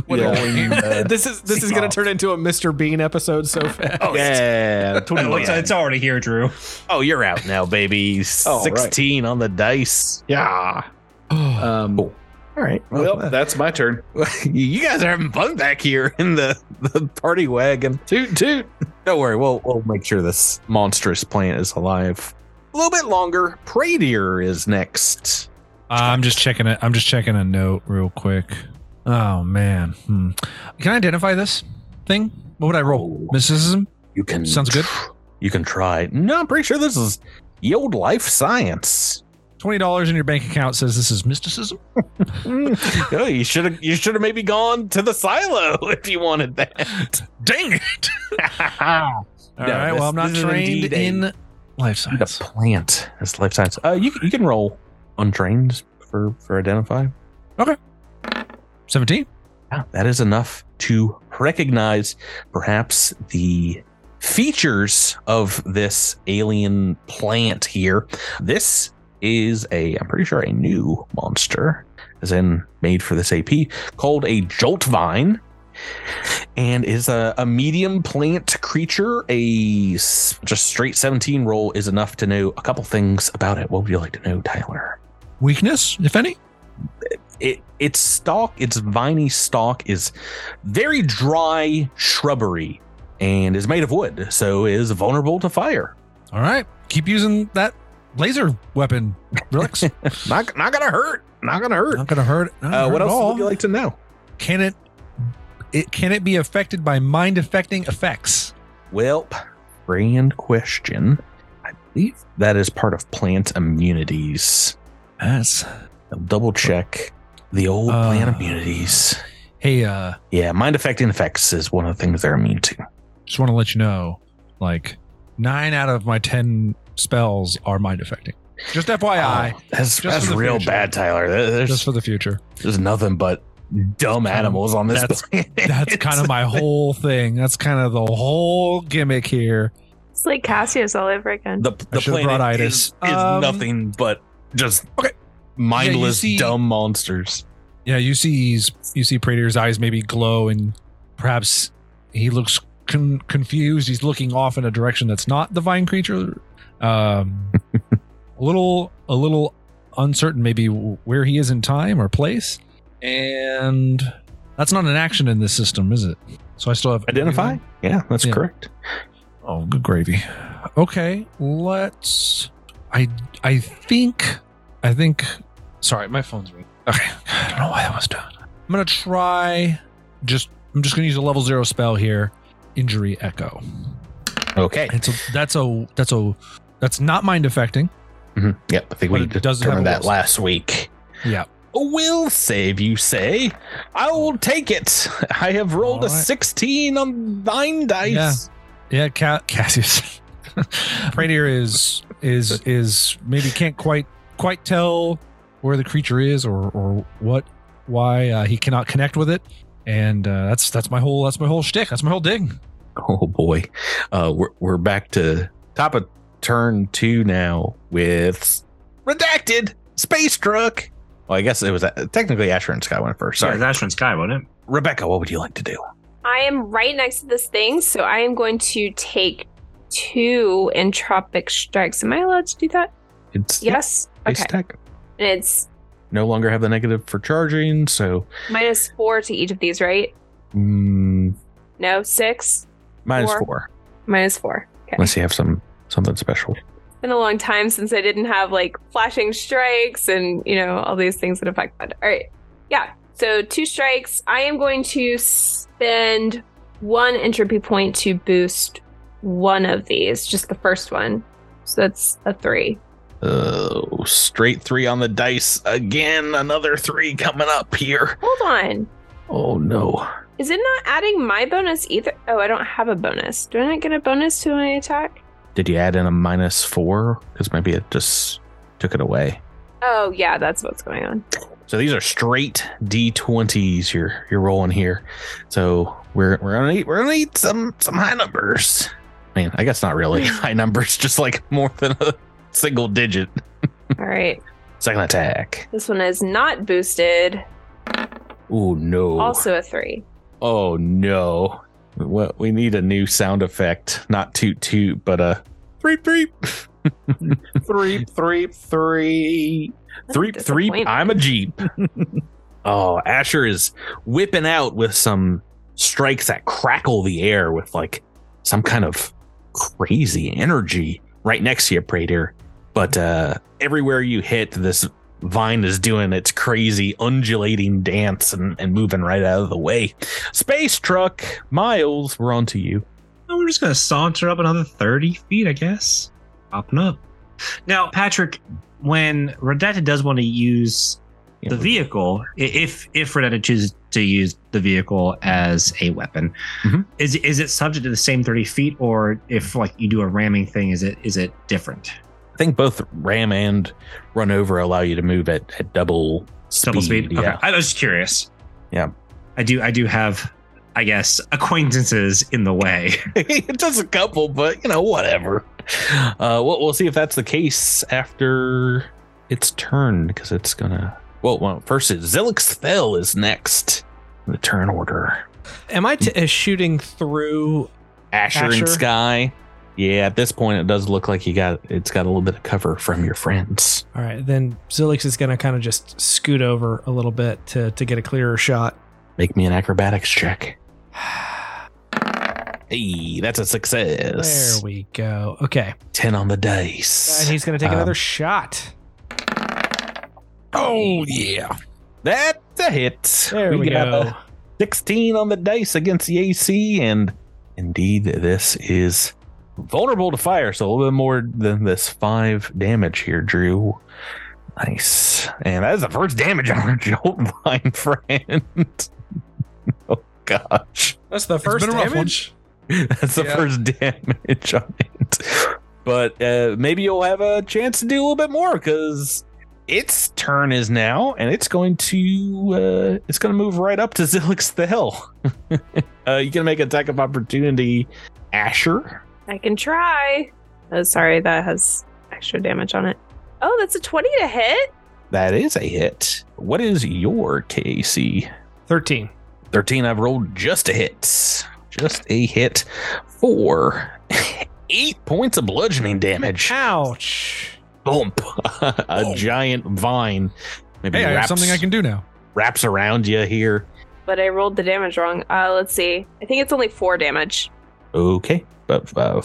Yeah. rolling, uh, this is this is going to turn into a Mr. Bean episode so fast. Oh, Yeah. Oh, it's, it's already here, Drew. Oh, you're out now, baby. Oh, right. 16 on the dice. Yeah. Um, Cool. All right. well, that's my turn. you guys are having fun back here in the, the party wagon. Toot toot. Don't worry, we'll we'll make sure this monstrous plant is alive. A little bit longer. Prey deer is next. I'm just checking it. I'm just checking a note real quick. Oh man. Hmm. Can I identify this thing? What would I roll? Mysticism? You can Sounds good. You can try. No, I'm pretty sure this is the old life science. Twenty dollars in your bank account says this is mysticism. oh, you should have you should have maybe gone to the silo if you wanted that. Dang it! All No, right. this- Well, I'm not trained indeed a- in life The science. plant is life science. Uh, you you can roll untrained for for identify. Seventeen. Yeah, that is enough to recognize perhaps the features of this alien plant here. This is a, I'm pretty sure, a new monster, as in made for this AP, called a joltvine. And is a, a medium plant creature. A just straight 17 roll is enough to know a couple things about it. What would you like to know, Tyler? Weakness, if any. it its stalk, its viney stalk is very dry shrubbery and is made of wood, so is vulnerable to fire. All right. Keep using that laser weapon, Relix. Not not gonna hurt. Not gonna hurt. not gonna hurt. not gonna Uh, what hurt at else all. would you like to know? Can it? It can it be affected by mind affecting effects? Well, grand question. I believe that is part of plant immunities. That's I'll double check the old Uh. plant immunities. hey. Uh, Yeah, mind affecting effects is one of the things they're immune to. just want to let you know, like nine out of my ten spells are mind affecting. Just FYI, Oh, that's Just that's real future. bad, Tyler. There's just for the future. There's nothing but dumb animals on this That's- planet. That's kind of my whole thing. That's kind of the whole gimmick here. It's like Cassius all over again. the, the should've planet is, is Um, nothing but just Okay. Mindless, see- dumb monsters. Yeah, you see, he's, you see Prater's eyes maybe glow, and perhaps he looks con- confused. He's looking off in a direction that's not the vine creature. Um, a little, a little uncertain, maybe where he is in time or place. And that's not an action in this system, is it? So I still have Identify? Yeah, that's Yeah. correct. Oh, good gravy. Okay, let's. I I think I think. Sorry, my phone's ringing. Okay, I don't know why that was done. I'm gonna try. Just I'm just gonna use a level zero spell here. Injury echo. Okay. And so that's a that's a that's not mind affecting. Mhm. Yep, I think we determined that last week. Yeah. A will save, you say? I will take it. I have rolled a 16 on nine dice. Yeah, Ca- Cassius. Prater is is is maybe can't quite quite tell where the creature is or or what why uh, he cannot connect with it, and uh, that's that's my whole that's my whole shtick. That's my whole dig. Oh boy. Uh we're we're back to top of turn two now with redacted space truck. Well, I guess it was uh, technically Asher and Sky went first. Sorry. Sorry, that's from Sky, wasn't it? Rebecca, what would you like to do? I am right next to this thing, so I am going to take two entropic strikes. Am I allowed to do that? It's Yes. space Okay. tech. And it's No longer have the negative for charging, so minus four to each of these, right? mm, No, six. minus Four. four. Minus four. Okay. Unless you have some something special. It's been a long time since I didn't have like flashing strikes and you know all these things that affect that. All right, yeah. So two strikes. I am going to spend one entropy point to boost one of these, just the first one. So that's a three. Oh, straight three on the dice again. Another three coming up here. Hold on. Oh no. Is it not adding my bonus either? Oh, I don't have a bonus. Do I not get a bonus to my attack? Did you add in a minus four? Because maybe it just took it away. Oh, yeah, that's what's going on. So these are straight D20s you're you're rolling here. So we're we're gonna need we're gonna need some some high numbers. I mean, I guess not really high numbers, just like more than a single digit. All right. Second attack. This one is not boosted. Oh no. Also a three. Oh no. Well, we need a new sound effect. Not toot toot, but a threep threep. threep threep three. Threep threep. I'm a Jeep. oh, Asher is whipping out with some strikes that crackle the air with like some kind of crazy energy right next to you, Prater. But uh everywhere you hit, this vine is doing its crazy undulating dance and, and moving right out of the way. Space truck, Miles, we're on to you. Oh, we're just gonna saunter up another 30 feet, I guess. Popping up. Now, Patrick, when Redacted does want to use the vehicle, if if Redacted chooses to use the vehicle as a weapon, Mhm. is is it subject to the same 30 feet, or if like you do a ramming thing, is it is it different? I think both ram and run over allow you to move at, at double speed. Double speed. Yeah. Okay. I was just curious. Yeah. I do. I do have, I guess, acquaintances in the way. just a couple, but you know, whatever. Uh, we'll, we'll see if that's the case after its turn because it's gonna. Well, well first is Zilix Thel is next. The turn order. Am I t- shooting through? Asher, Asher? and Sky. Yeah, at this point, it does look like you got it's got a little bit of cover from your friends. All right, then Zilix is going to kind of just scoot over a little bit to to get a clearer shot. Make me an acrobatics check. Hey, that's a success. There we go. Okay, Ten on the dice. and he's going to take Um, another shot. Oh yeah. That's a hit. There we, got go. a 16 on the dice against the AC, and indeed, this is vulnerable to fire, so a little bit more than this five damage here, Drew. Nice. And that is the first damage on our Jolt Vine friend. oh, gosh. That's the first been a rough one. damage. That's the Yeah. first damage on it. But uh, maybe you'll have a chance to do a little bit more because its turn is now, and it's going to uh, it's going to move right up to Zilix the Hill. uh, you can make attack of opportunity, Asher. I can try. Oh, sorry, that has extra damage on it. Oh, that's a 20 to hit. That is a hit. What is your KC? Thirteen. 13. I've rolled just a hit. Just a hit for eight points of bludgeoning damage. Ouch. Bump a Oh. giant vine maybe Hey, I have something I can do now. wraps around you here but I rolled the damage wrong. Uh, let's see. I think it's only four damage. Okay, but uh,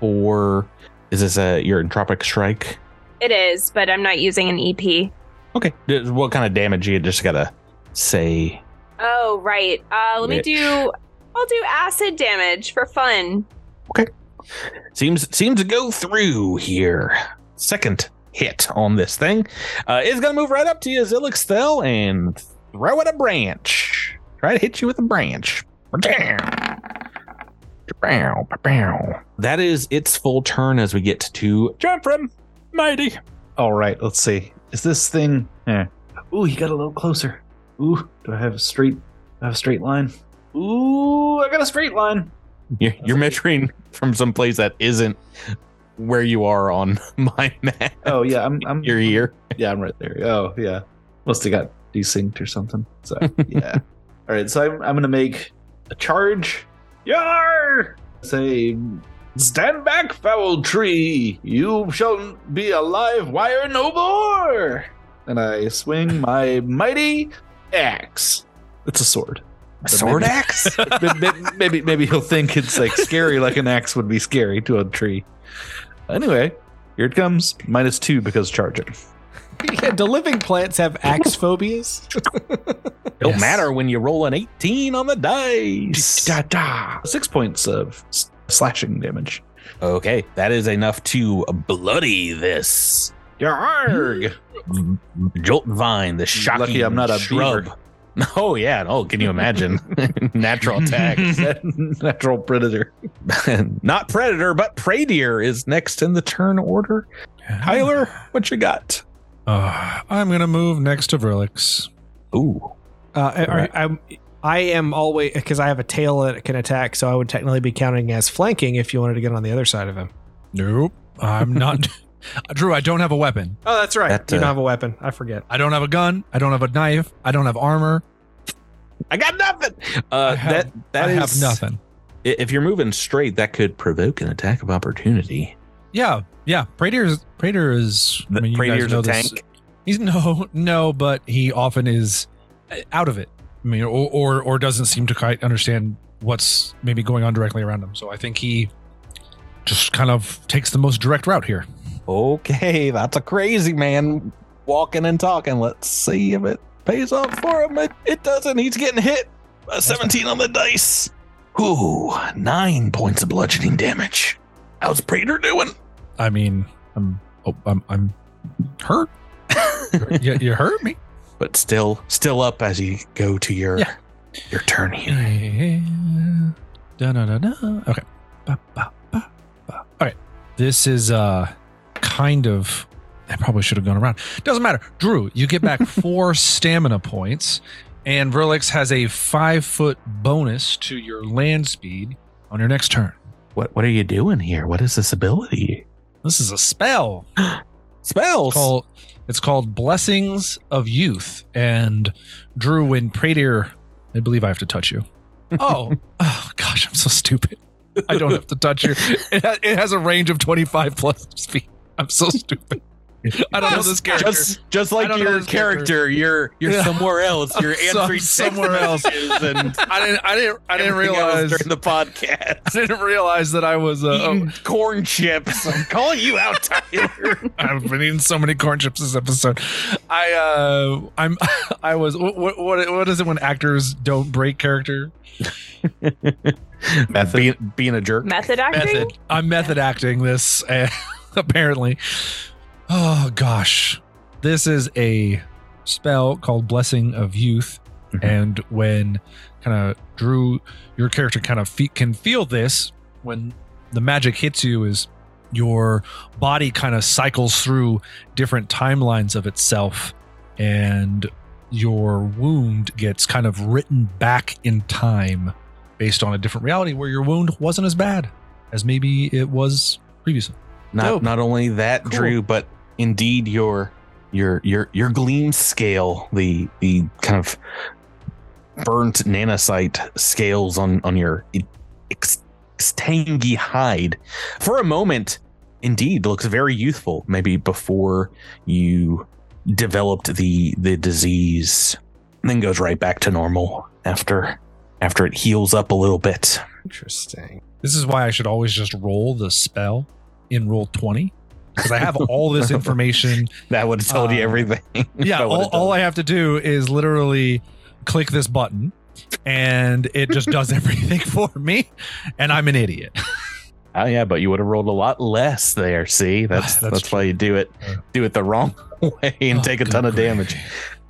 four. Is this a your entropic strike? It is, but I'm not using an EP. Okay, what kind of damage you just gotta say? Oh, right. Uh, let me do. I'll do acid damage for fun. Okay. Seems seems to go through here. Second hit on this thing uh, is gonna move right up to you, Zilixthel, and throw it a branch. Try to hit you with a branch. That is its full turn as we get to jump from mighty. All right, let's see. Is this thing? Eh. Ooh, he got a little closer. Ooh, do I have a straight? Do I have a straight line? Ooh, I got a straight line. You're, you're measuring from some place that isn't where you are on my map. Oh yeah, I'm. I'm You're here. Yeah, I'm right there. Oh yeah, must have got desynced or something. So yeah. All right, so I'm I'm gonna make a charge. Yar! Say, stand back, foul tree! You shall be a live wire no more! And I swing my mighty axe. It's a sword. A sword axe? maybe, maybe maybe he'll think it's like scary, like an axe would be scary to a tree. Anyway, here it comes. Minus two because charging. yeah, do living plants have axe phobias? Don't Yes. matter when you roll an 18 on the dice. Da, da. Six points of s- slashing damage. Okay, that is enough to bloody this. Yarg! Mm, jolt Vine, the shocking Lucky I'm not a shrub. beaver. Oh yeah, oh can you imagine? Natural attack. Natural predator. Not predator, but prey deer is next in the turn order. Tyler, what you got? Uh, I'm gonna move next to Verlix. Ooh, Uh, are, I'm, I am always because I have a tail that can attack, so I would technically be counting as flanking if you wanted to get on the other side of him. Nope, I'm not. Drew, I don't have a weapon. Oh, that's right. That, you uh, don't have a weapon. I forget. I don't have a gun. I don't have a knife. I don't have armor. I got nothing. Uh, I have- that that I is- have nothing. If you're moving straight, that could provoke an attack of opportunity. Yeah, yeah. Prater is Prater is. The I mean, you guys Prater's know a this. tank. He's no, no, but he often is uh, out of it. I mean, or, or or doesn't seem to quite understand what's maybe going on directly around him. So I think he just kind of takes the most direct route here. Okay, that's a crazy man walking and talking. Let's see if it pays off for him. It, it doesn't. He's getting hit. A 17 on the dice. Ooh, nine points of bludgeoning damage. How's Prater doing? I mean, I'm oh, I'm I'm hurt. you, you hurt me. But still, still up as you go to your Yeah. your turn here. Da, da, da, da. Okay. Ba, ba, ba, ba. All right. This is uh kind of I probably should have gone around. Doesn't matter. Drew, you get back four stamina points, and Verlix has a five foot bonus to your land speed on your next turn. What what are you doing here? What is this ability? This is a spell. Spells. called it's called Blessings of Youth. And Drew, when Prater, I believe I have to touch you. Oh, oh gosh, I'm so stupid. I don't have to touch you. It, ha- it has a range of 25 plus speed. I'm so stupid. I don't know this character. Just just like your character. character, you're you're Yeah. somewhere else. You're I'm so- answering somewhere text else. and I didn't. I didn't. I didn't realize. during the podcast. I didn't realize that I was. Uh, Eating corn chips. I'm calling you out, Tyler. I've been eating so many corn chips this episode. I uh, I'm. I was. What what what is it when actors don't break character? Method. Being, being a jerk. Method acting? method. I'm method acting this uh, apparently. Oh gosh, this is a spell called Blessing of Youth, Mhm. and when kind of Drew, your character kind of fe- can feel this when the magic hits you is your body kind of cycles through different timelines of itself and your wound gets kind of written back in time based on a different reality where your wound wasn't as bad as maybe it was previously. Not Dope. not only that, Cool. Drew, but indeed your your your your gleam scale, the the kind of burnt nanosite scales on on your ex- tangy hide, for a moment, indeed looks very youthful. Maybe before you developed the the disease, then goes right back to normal after after it heals up a little bit. Interesting. This is why I should always just roll the spell in roll 20 because I have all this information. That would have told you Uh, everything. yeah, all, all I have to do is literally click this button and it just does everything for me. And I'm an idiot. Oh yeah, but you would have rolled a lot less there. See, that's That's that's, why you do it do it the wrong way and Oh, take a ton of gravy. damage.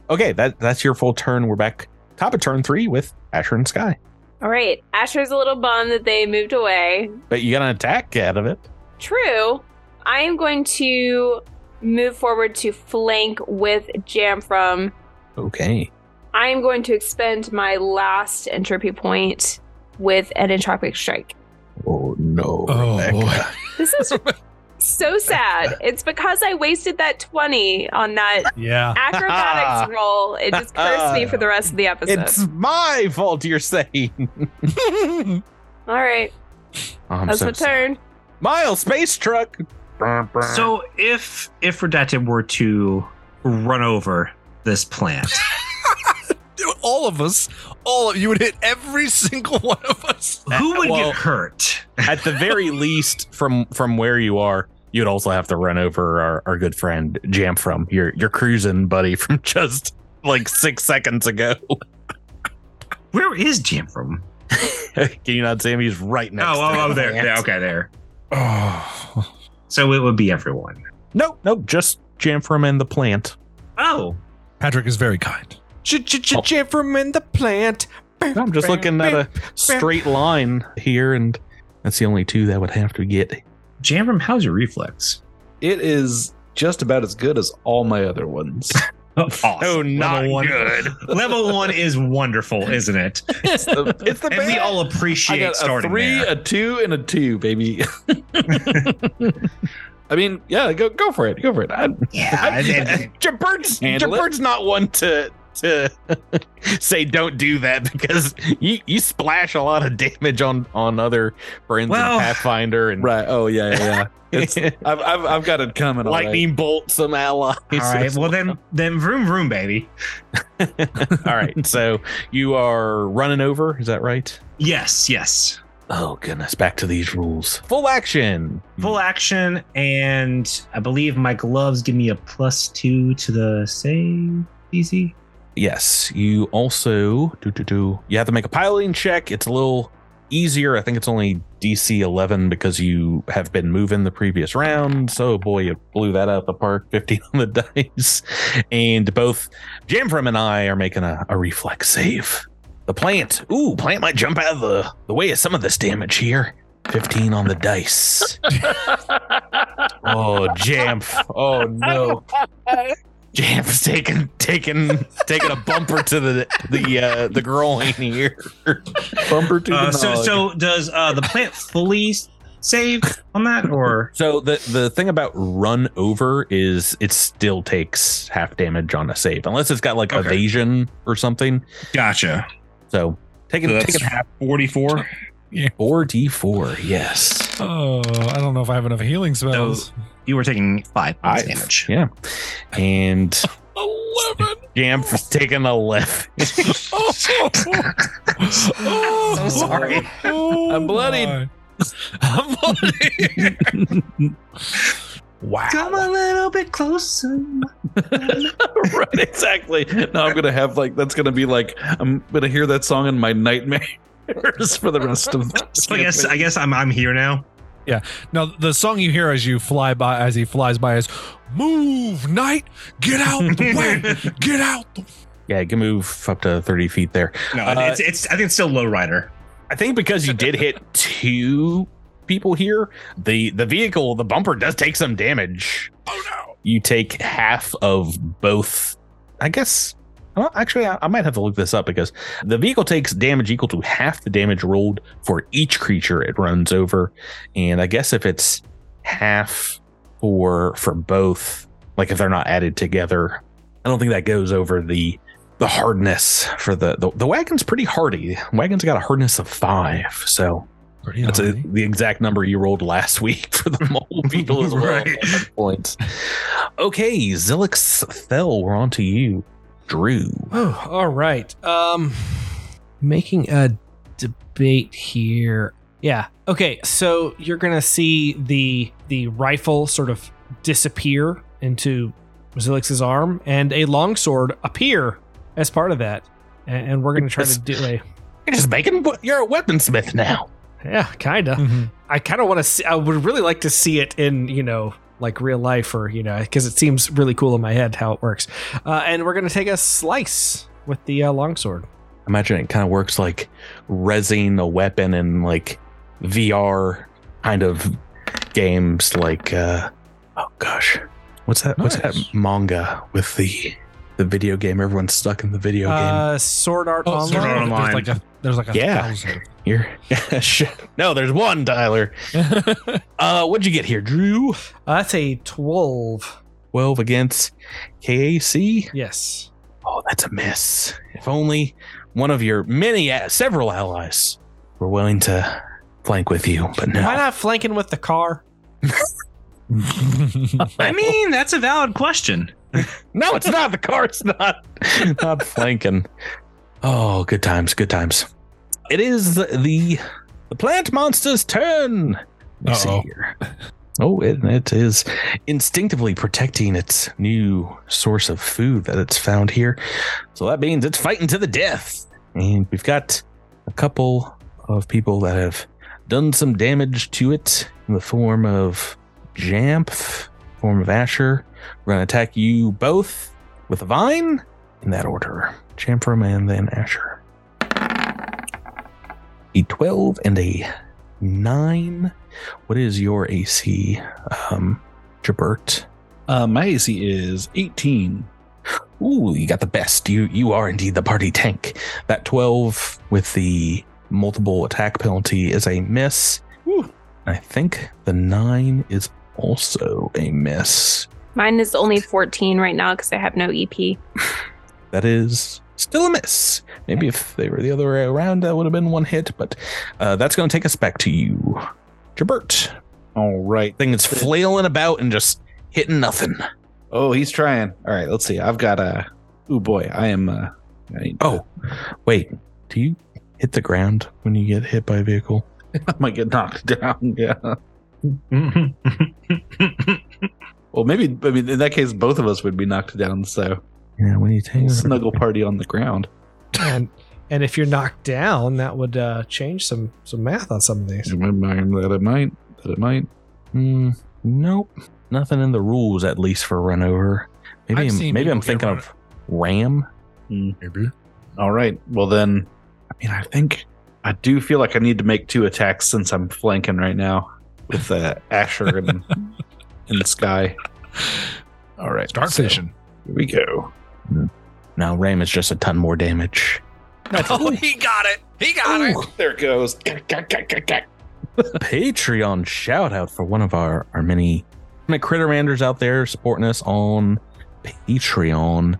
Okay, that that's your full turn. We're back top of turn three with Asher and Sky. All right. Asher's a little bummed that they moved away. But you got an attack out of it. True. I am going to move forward to flank with Jamfram. Okay. I am going to expend my last entropy point with an entropic strike. Oh no. Oh, Rebecca. boy. This is so sad. It's because I wasted that 20 on that Yeah. acrobatics roll. It just cursed me for the rest of the episode. It's my fault you're saying. All right. Oh, I'm That's so my sorry. turn. Miles, space truck. So if if Redacted were to run over this plant, all of us, all of you would hit every single one of us. who would Well- get hurt? at the very least, from from where you are, you'd also have to run over our, our good friend Jamfram your your cruising buddy from just like six seconds ago. Where is Jamfram? Can you not see him? He's right Oh, next. to oh, oh, there, plant. there. Okay, there. Oh. So it would be everyone. Nope, nope, just Jamfram and the plant. Oh, Patrick is very kind. Jamfram in the plant. I'm just looking at a straight line here, and that's the only two that would have to get. Jamfram, how's your reflex? It is just about as good as all my other ones. Awesome. Oh, not Level one, good. Level one is wonderful, isn't it? It's the, it's the And we best. all I appreciate got a three, there. a two, and a two, baby. I mean, yeah, go go for it. Go for it. I, yeah, and- and- Jabbert's, Handle it. Not one to to say don't do that because you, you splash a lot of damage on on other friends Well- in Pathfinder and right. Oh yeah, yeah. yeah. It's, I've, I've I've got it coming. all right. lightning bolt some allies. all right. Well, then, then vroom vroom, baby. all right. So you are running over. Is that right? Yes, yes. Oh goodness! Back to these rules. Full action. Full action, and I believe my gloves give me a plus two to the save DC. Yes, you also do do do. You have to make a piloting check. It's a little easier. I think it's only DC 11 because you have been moving the previous round. So boy, you blew that out of the park. 15 on the dice, and both Jamfram and I are making a, a reflex save. The plant, ooh, plant might jump out of the the way of some of this damage here. 15 on the dice. oh, Jamf. Oh no. Jam's taking taking taking a bumper to the the uh, the groin here. bumper to Uh, the so, nog. so does uh, the plant fully save on that, or So the the thing about run over is it still takes half damage on a save unless it's got like Okay. evasion or something. gotcha? So taking So that's taking half Forty-four. four d four. Yes. Oh, I don't know if I have enough healing spells. You were taking five points Five. damage. Yeah. And Eleven. Jam's taking eleven. Oh, So sorry. Oh, oh, I'm bloody. my. I'm bloodied. wow. Come a little bit closer. right, exactly. Now I'm gonna have like that's gonna be like I'm gonna hear that song in my nightmares for the rest of. The So I guess I guess I'm I'm here now. Now the song you hear as you fly by, as he flies by, is "Move, Knight, get out the way, get out." The-. yeah, you can move up to thirty feet there. No, Uh, it's it's I think it's still low rider. I think because you did hit two people here, the the vehicle, the bumper does take some damage. Oh no! You take half of both. I guess. Well, actually, I, I might have to look this up because the vehicle takes damage equal to half the damage rolled for each creature it runs over, and I guess if it's half for for both, like if they're not added together, I don't think that goes over the the hardness for the the, the wagon's pretty hardy. Wagon's got a hardness of five, so Pretty that's a, the exact number you rolled last week for the mole beetle as well. Right. Points. Okay, Zilix Thel, we're on to you. Drew. Oh, all right. Um, making a debate here. Yeah. Okay. So you're gonna see the the rifle sort of disappear into Zilix's arm, and a longsword appear as part of that. And, and we're gonna try to do a You're just making. You're a weaponsmith now. yeah, kinda. Mhm. I kind of want to see. I would really like to see it in you know like real life or you know because it seems really cool in my head how it works. Uh, and we're gonna take a slice with the uh, longsword. Imagine it kind of works like resin a weapon in like VR kind of games. Like, uh, oh gosh, what's that? What's that manga with the the video game? Everyone's stuck in the video game. Uh, Sword Art Oh, Online. Sword Art Online. There's like a there's like a Yeah. thousand. You're yeah, shit. no, there's one, Tyler. Uh, what'd you get here, Drew? Uh, that's a twelve. Twelve against KAC. Yes. Oh, that's a miss. If only one of your many, several allies were willing to flank with you, but no. Why not flanking with the car? I mean, that's a valid question. No, it's not. The car's not not flanking. Oh, good times, good times. It is the the, plant monster's turn. See here. Oh, it, it is instinctively protecting its new source of food that it's found here. So that means it's fighting to the death. And we've got a couple of people that have done some damage to it in the form of Jamf, form of Asher. We're going to attack you both with a vine in that order. Jamfram and then Asher. A 12 and a 9. What is your AC, um, Jabert? Uh, my AC is 18. Ooh, you got the best. You you are indeed the party tank. That 12 with the multiple attack penalty is a miss. Ooh. I think the 9 is also a miss. Mine is only 14 right now because I have no EP. That is still a miss. Maybe if they were the other way around, that would have been one hit, but uh, that's going to take us back to you, Jabert. All right. Thing that's flailing about and just hitting nothing. Oh, he's trying. All right, let's see. I've got a. Oh boy, I am. Uh, I, Oh, wait. Do you hit the ground when you get hit by a vehicle? I might get knocked down. Yeah. Well, maybe. I mean, in that case, both of us would be knocked down. So Yeah, when you take snuggle party on the ground. and and if you're knocked down, that would uh, change some some math on some of these. That it might. That it might. Hmm, nope. Nothing in the rules, at least for run over. Maybe I've I'm, maybe I'm thinking of ram. Maybe. All right. Well then, I mean, I think I do feel like I need to make two attacks since I'm flanking right now with uh, Asher and in the sky. All right. Start so fishing. Here we go. Now ram is just a ton more damage. Oh, he got it. He got Ooh, there it goes. Patreon shout out for one of our our many many crittermanders out there supporting us on Patreon.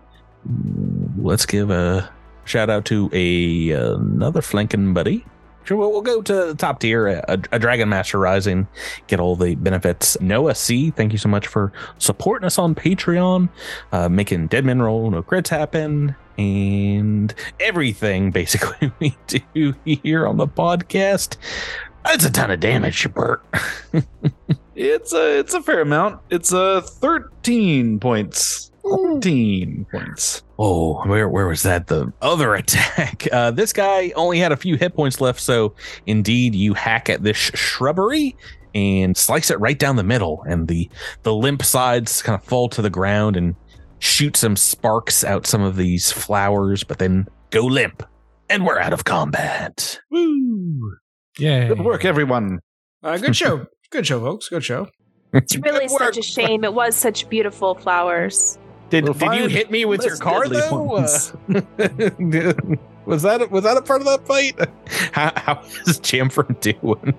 Let's give a shout out to a another flanking buddy. Sure, we'll, we'll go to the top tier, a, a Dragon Master Rising, get all the benefits. Noah C, thank you so much for supporting us on Patreon, uh, making Dead Men Roll, No Crits happen, and everything basically we do here on the podcast. That's a ton of damage, Bert. It's a it's a fair amount. It's a thirteen points. Thirteen points. Oh, where where was that? The other attack. Uh, this guy only had a few hit points left, so indeed you hack at this sh- shrubbery and slice it right down the middle, and the the limp sides kind of fall to the ground and shoot some sparks out some of these flowers, but then go limp, and we're out of combat. Woo! Yeah. Good work, everyone. Uh, good show. good show, folks. Good show. It's really such a shame. It was such beautiful flowers. Did, We'll did you hit me with your car though? Uh, was that was that a part of that fight? How, how is Jamfram doing?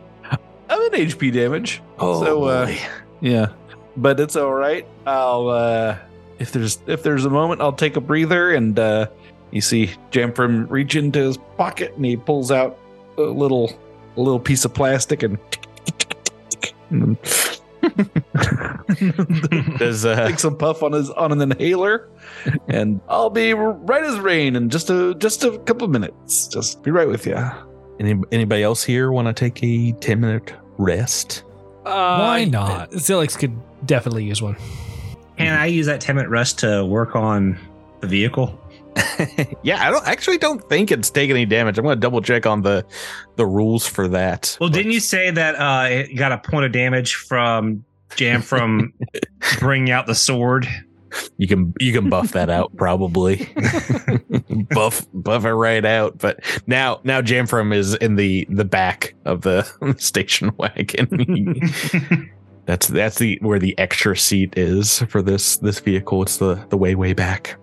I'm in HP damage. Oh, So, uh. Yeah, but it's all right. I'll uh if there's if there's a moment, I'll take a breather, and uh you see Jamfram reach into his pocket and he pulls out a little a little piece of plastic and, and Does uh, Take some puff on his on an inhaler, and I'll be right as rain in just a just a couple minutes. Just be right with you. any, anybody else here want to take a ten minute rest? Uh, Why not? Zilix could definitely use one. Can I use that 10 minute rest to work on the vehicle? yeah, I don't actually don't think it's taking any damage. I'm going to double check on the the rules for that. Well, didn't you say that uh, it got a point of damage from Jam from bringing out the sword? You can you can buff that out probably. buff buff it right out. But now now Jamfram is in the the back of the station wagon. that's that's the where the extra seat is for this this vehicle. It's the the way way back.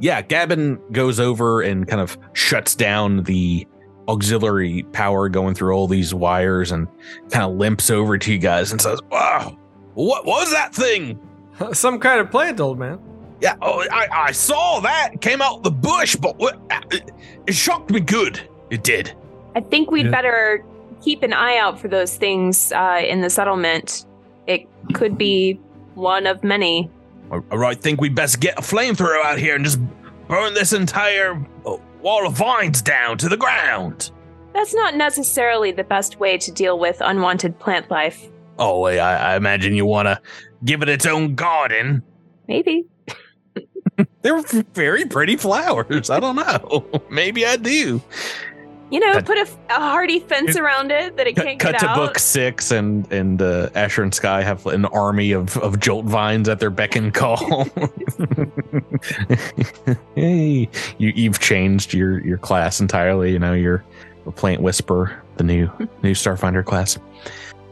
Yeah, Gavin goes over and kind of shuts down the auxiliary power going through all these wires and kind of limps over to you guys and says, "Wow, what was that thing?" Some kind of plant, old man. Yeah, oh, I, I saw that came out the bush, but what, it, it shocked me good. It did. I think we'd Yeah. better keep an eye out for those things uh, in the settlement. It could be one of many. I, I think we best get a flamethrower out here and just burn this entire uh, wall of vines down to the ground. That's not necessarily the best way to deal with unwanted plant life. Oh, I, I imagine you want to give it its own garden. Maybe. They're very pretty flowers. I don't know. Maybe I do. You know, Cut- put a hardy fence around it that it Cut, can't cut get to out. book six, and and uh, Asher and Sky have an army of of joltvines at their beck and call. hey, you you've changed your your class entirely. You know, you're a plant whisperer, the new new Starfinder class.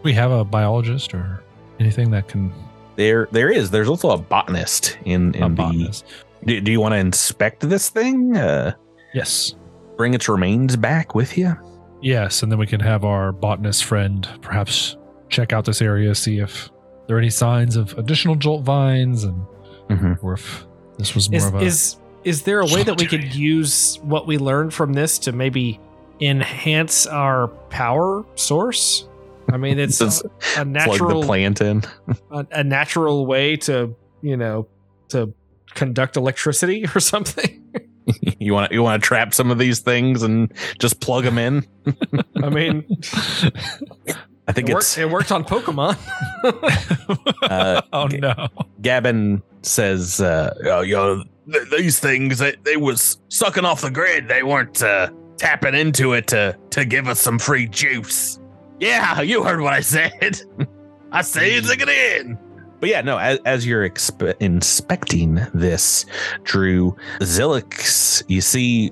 we have a biologist or anything that can There there is. There's also a botanist in in a the. botanist. Do, do you want to inspect this thing? Uh, Yes. Bring its remains back with you. Yes, and then we can have our botanist friend perhaps check out this area, see if there are any signs of additional joltvines, and Mhm. or if this was more Is of a is is there a way that we could use what we learned from this to maybe enhance our power source? I mean, it's a, Just a Plug natural the plant in. a, a natural way to you know to conduct electricity or something. you want to you want to trap some of these things and just plug them in. I mean, I think it it's worked, it worked on Pokemon. Uh, oh no! Gavin says, uh, oh, you know, th- these things they, they was sucking off the grid. They weren't uh, tapping into it to to give us some free juice. Yeah, you heard what I said. I say it's it in. But yeah, no. As, as you're expe- inspecting this, Drew Zilix, you see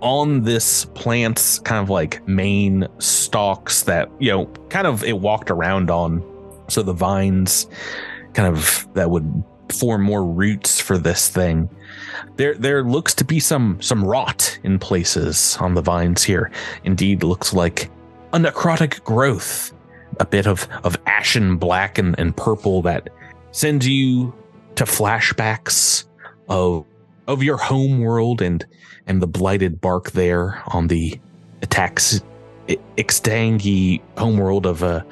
on this plant's kind of like main stalks that you know, kind of it walked around on. So the vines kind of that would form more roots for this thing. There there looks to be some some rot in places on the vines here. Indeed looks like a necrotic growth. A bit of, of ashen black and, and purple that sends you to flashbacks of of your home world and and the blighted bark there on the attacks Ixtangi homeworld of uh,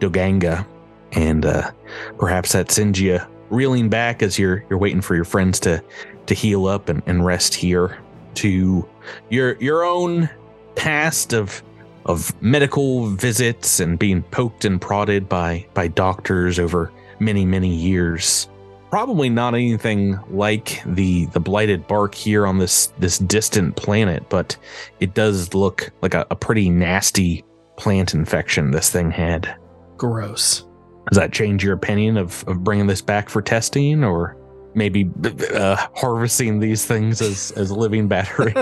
Doganga, and uh, perhaps that sends you reeling back as you're you're waiting for your friends to to heal up and, and rest here to your your own past of of medical visits and being poked and prodded by by doctors over many many years probably not anything like the the blighted bark here on this this distant planet but it does look like a, a pretty nasty plant infection this thing had Gross. does that change your opinion of, of bringing this back for testing or maybe uh, harvesting these things as, as living battery?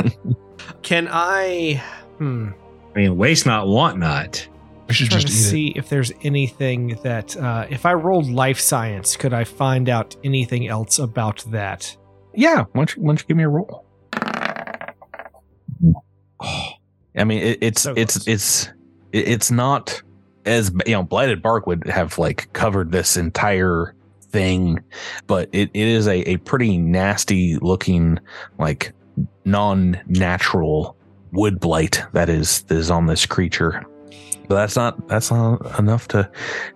Can I? Hmm. I mean, waste not, want not. We should trying just to eat it. see if there's anything that, uh, if I rolled life science, could I find out anything else about that? yeah. Why don't, you, why don't you give me a roll? I mean, it, it's So it's close. it's it's not as you know. Blighted bark would have like covered this entire thing, but it, it is a, a pretty nasty looking like non natural wood blight that is that is on this creature. But that's not that's not enough to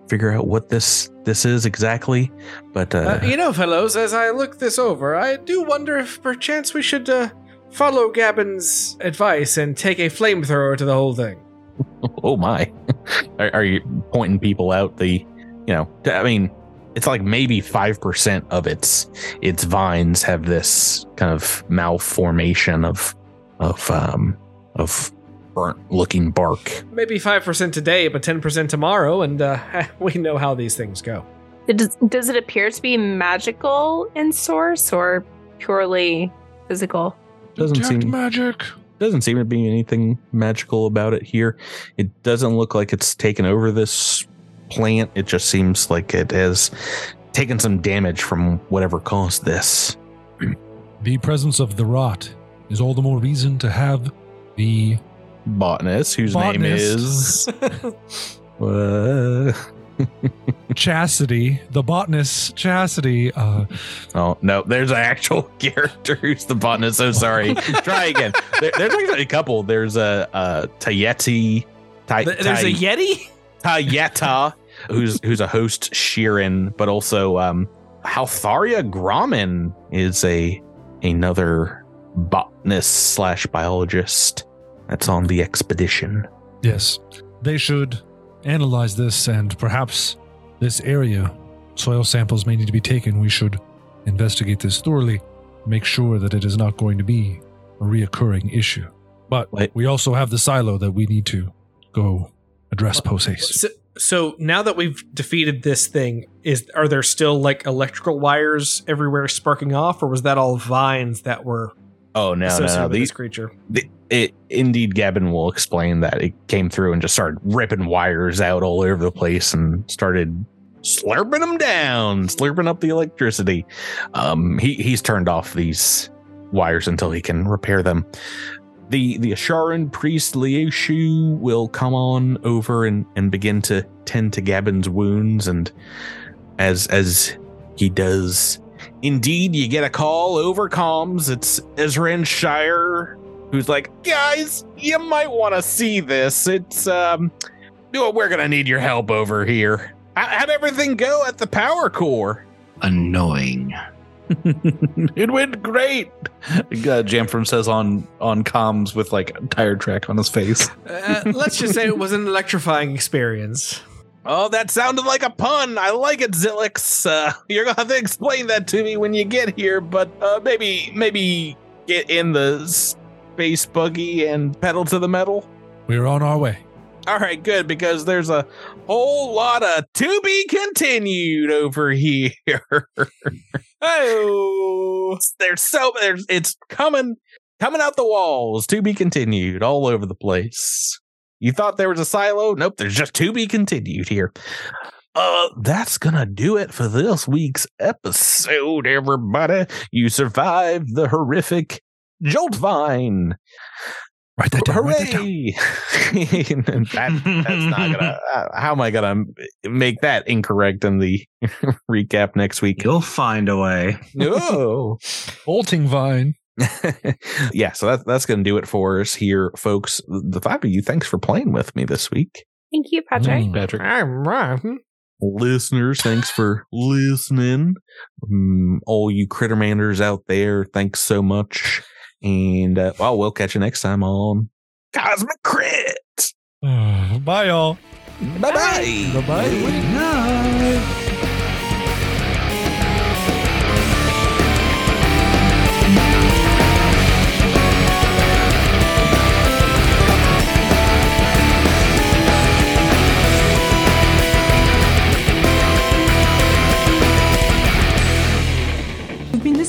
figure out what this this is exactly. But uh, Uh, you know, fellows, as I look this over, I do wonder if perchance we should uh, follow Gavin's advice and take a flamethrower to the whole thing. oh my, are, are you pointing people out? The you know, I mean, it's like maybe five percent of its its vines have this kind of malformation of of um of burnt looking bark. Maybe 5% today, but 10% tomorrow, and uh, we know how these things go. It does, does it appear to be magical in source or purely physical? Doesn't Detect seem magic. doesn't seem to be anything magical about it here. It doesn't look like it's taken over this plant. It just seems like it has taken some damage from whatever caused this. The presence of the rot is all the more reason to have the Botanist, whose name is uh, chastity, the botanist chastity. Uh, oh no, there's an actual character who's the botanist. So sorry. Try again. There, there's actually a couple. There's a, a Tayeti. Ty, Th- There's a Yeti? Tayeta, who's who's a host Sheeran, but also um Haltharia Grommen is a another botanist slash biologist that's on the expedition. yes, they should analyze this, and perhaps this area, soil samples may need to be taken. We should investigate this thoroughly, make sure that it is not going to be a reoccurring issue. But Wait. we also have the silo that we need to go address post haste. So, so now that we've defeated this thing, is are there still like electrical wires everywhere sparking off, or was that all vines that were Oh no, no, no. These this creature? the, it, indeed Gavin will explain that it came through and just started ripping wires out all over the place and started slurping them down, slurping up the electricity. Um, he he's turned off these wires until he can repair them. The the Asharan priest Liushu will come on over and, and begin to tend to Gavin's wounds and as as he does Indeed, you get a call over comms. It's Ezran Shire who's like, guys, you might want to see this. It's um, we're gonna need your help over here. How, how'd everything go at the power core? Annoying. it went great. Uh, Jamfram says on on comms with like a tire track on his face. Uh, let's just say it was an electrifying experience. Oh, that sounded like a pun. I like it, Zilix. Uh, you're gonna have to explain that to me when you get here, but uh, maybe maybe get in the space buggy and pedal to the metal. We're on our way. All right, good because there's a whole lot of to be continued over here. oh, there's so there's it's coming coming out the walls to be continued all over the place. You thought there was a silo? Nope, there's just to be continued here. Uh, that's gonna do it for this week's episode, everybody. You survived the horrific Joltvine. Write that down. Write that down. Hooray! That, that's not gonna. Uh, how am I gonna make that incorrect in the recap next week? You'll find a way. No. Bolting vine. yeah, so that's that's gonna do it for us here, folks. The five of you, thanks for playing with me this week. Thank you, Patrick. Mm. Patrick. Listeners, thanks for listening. Um, all you Crittermanders out there, thanks so much. And uh, well, we'll catch you next time on Cosmic Crit. Bye, y'all. Bye bye. Bye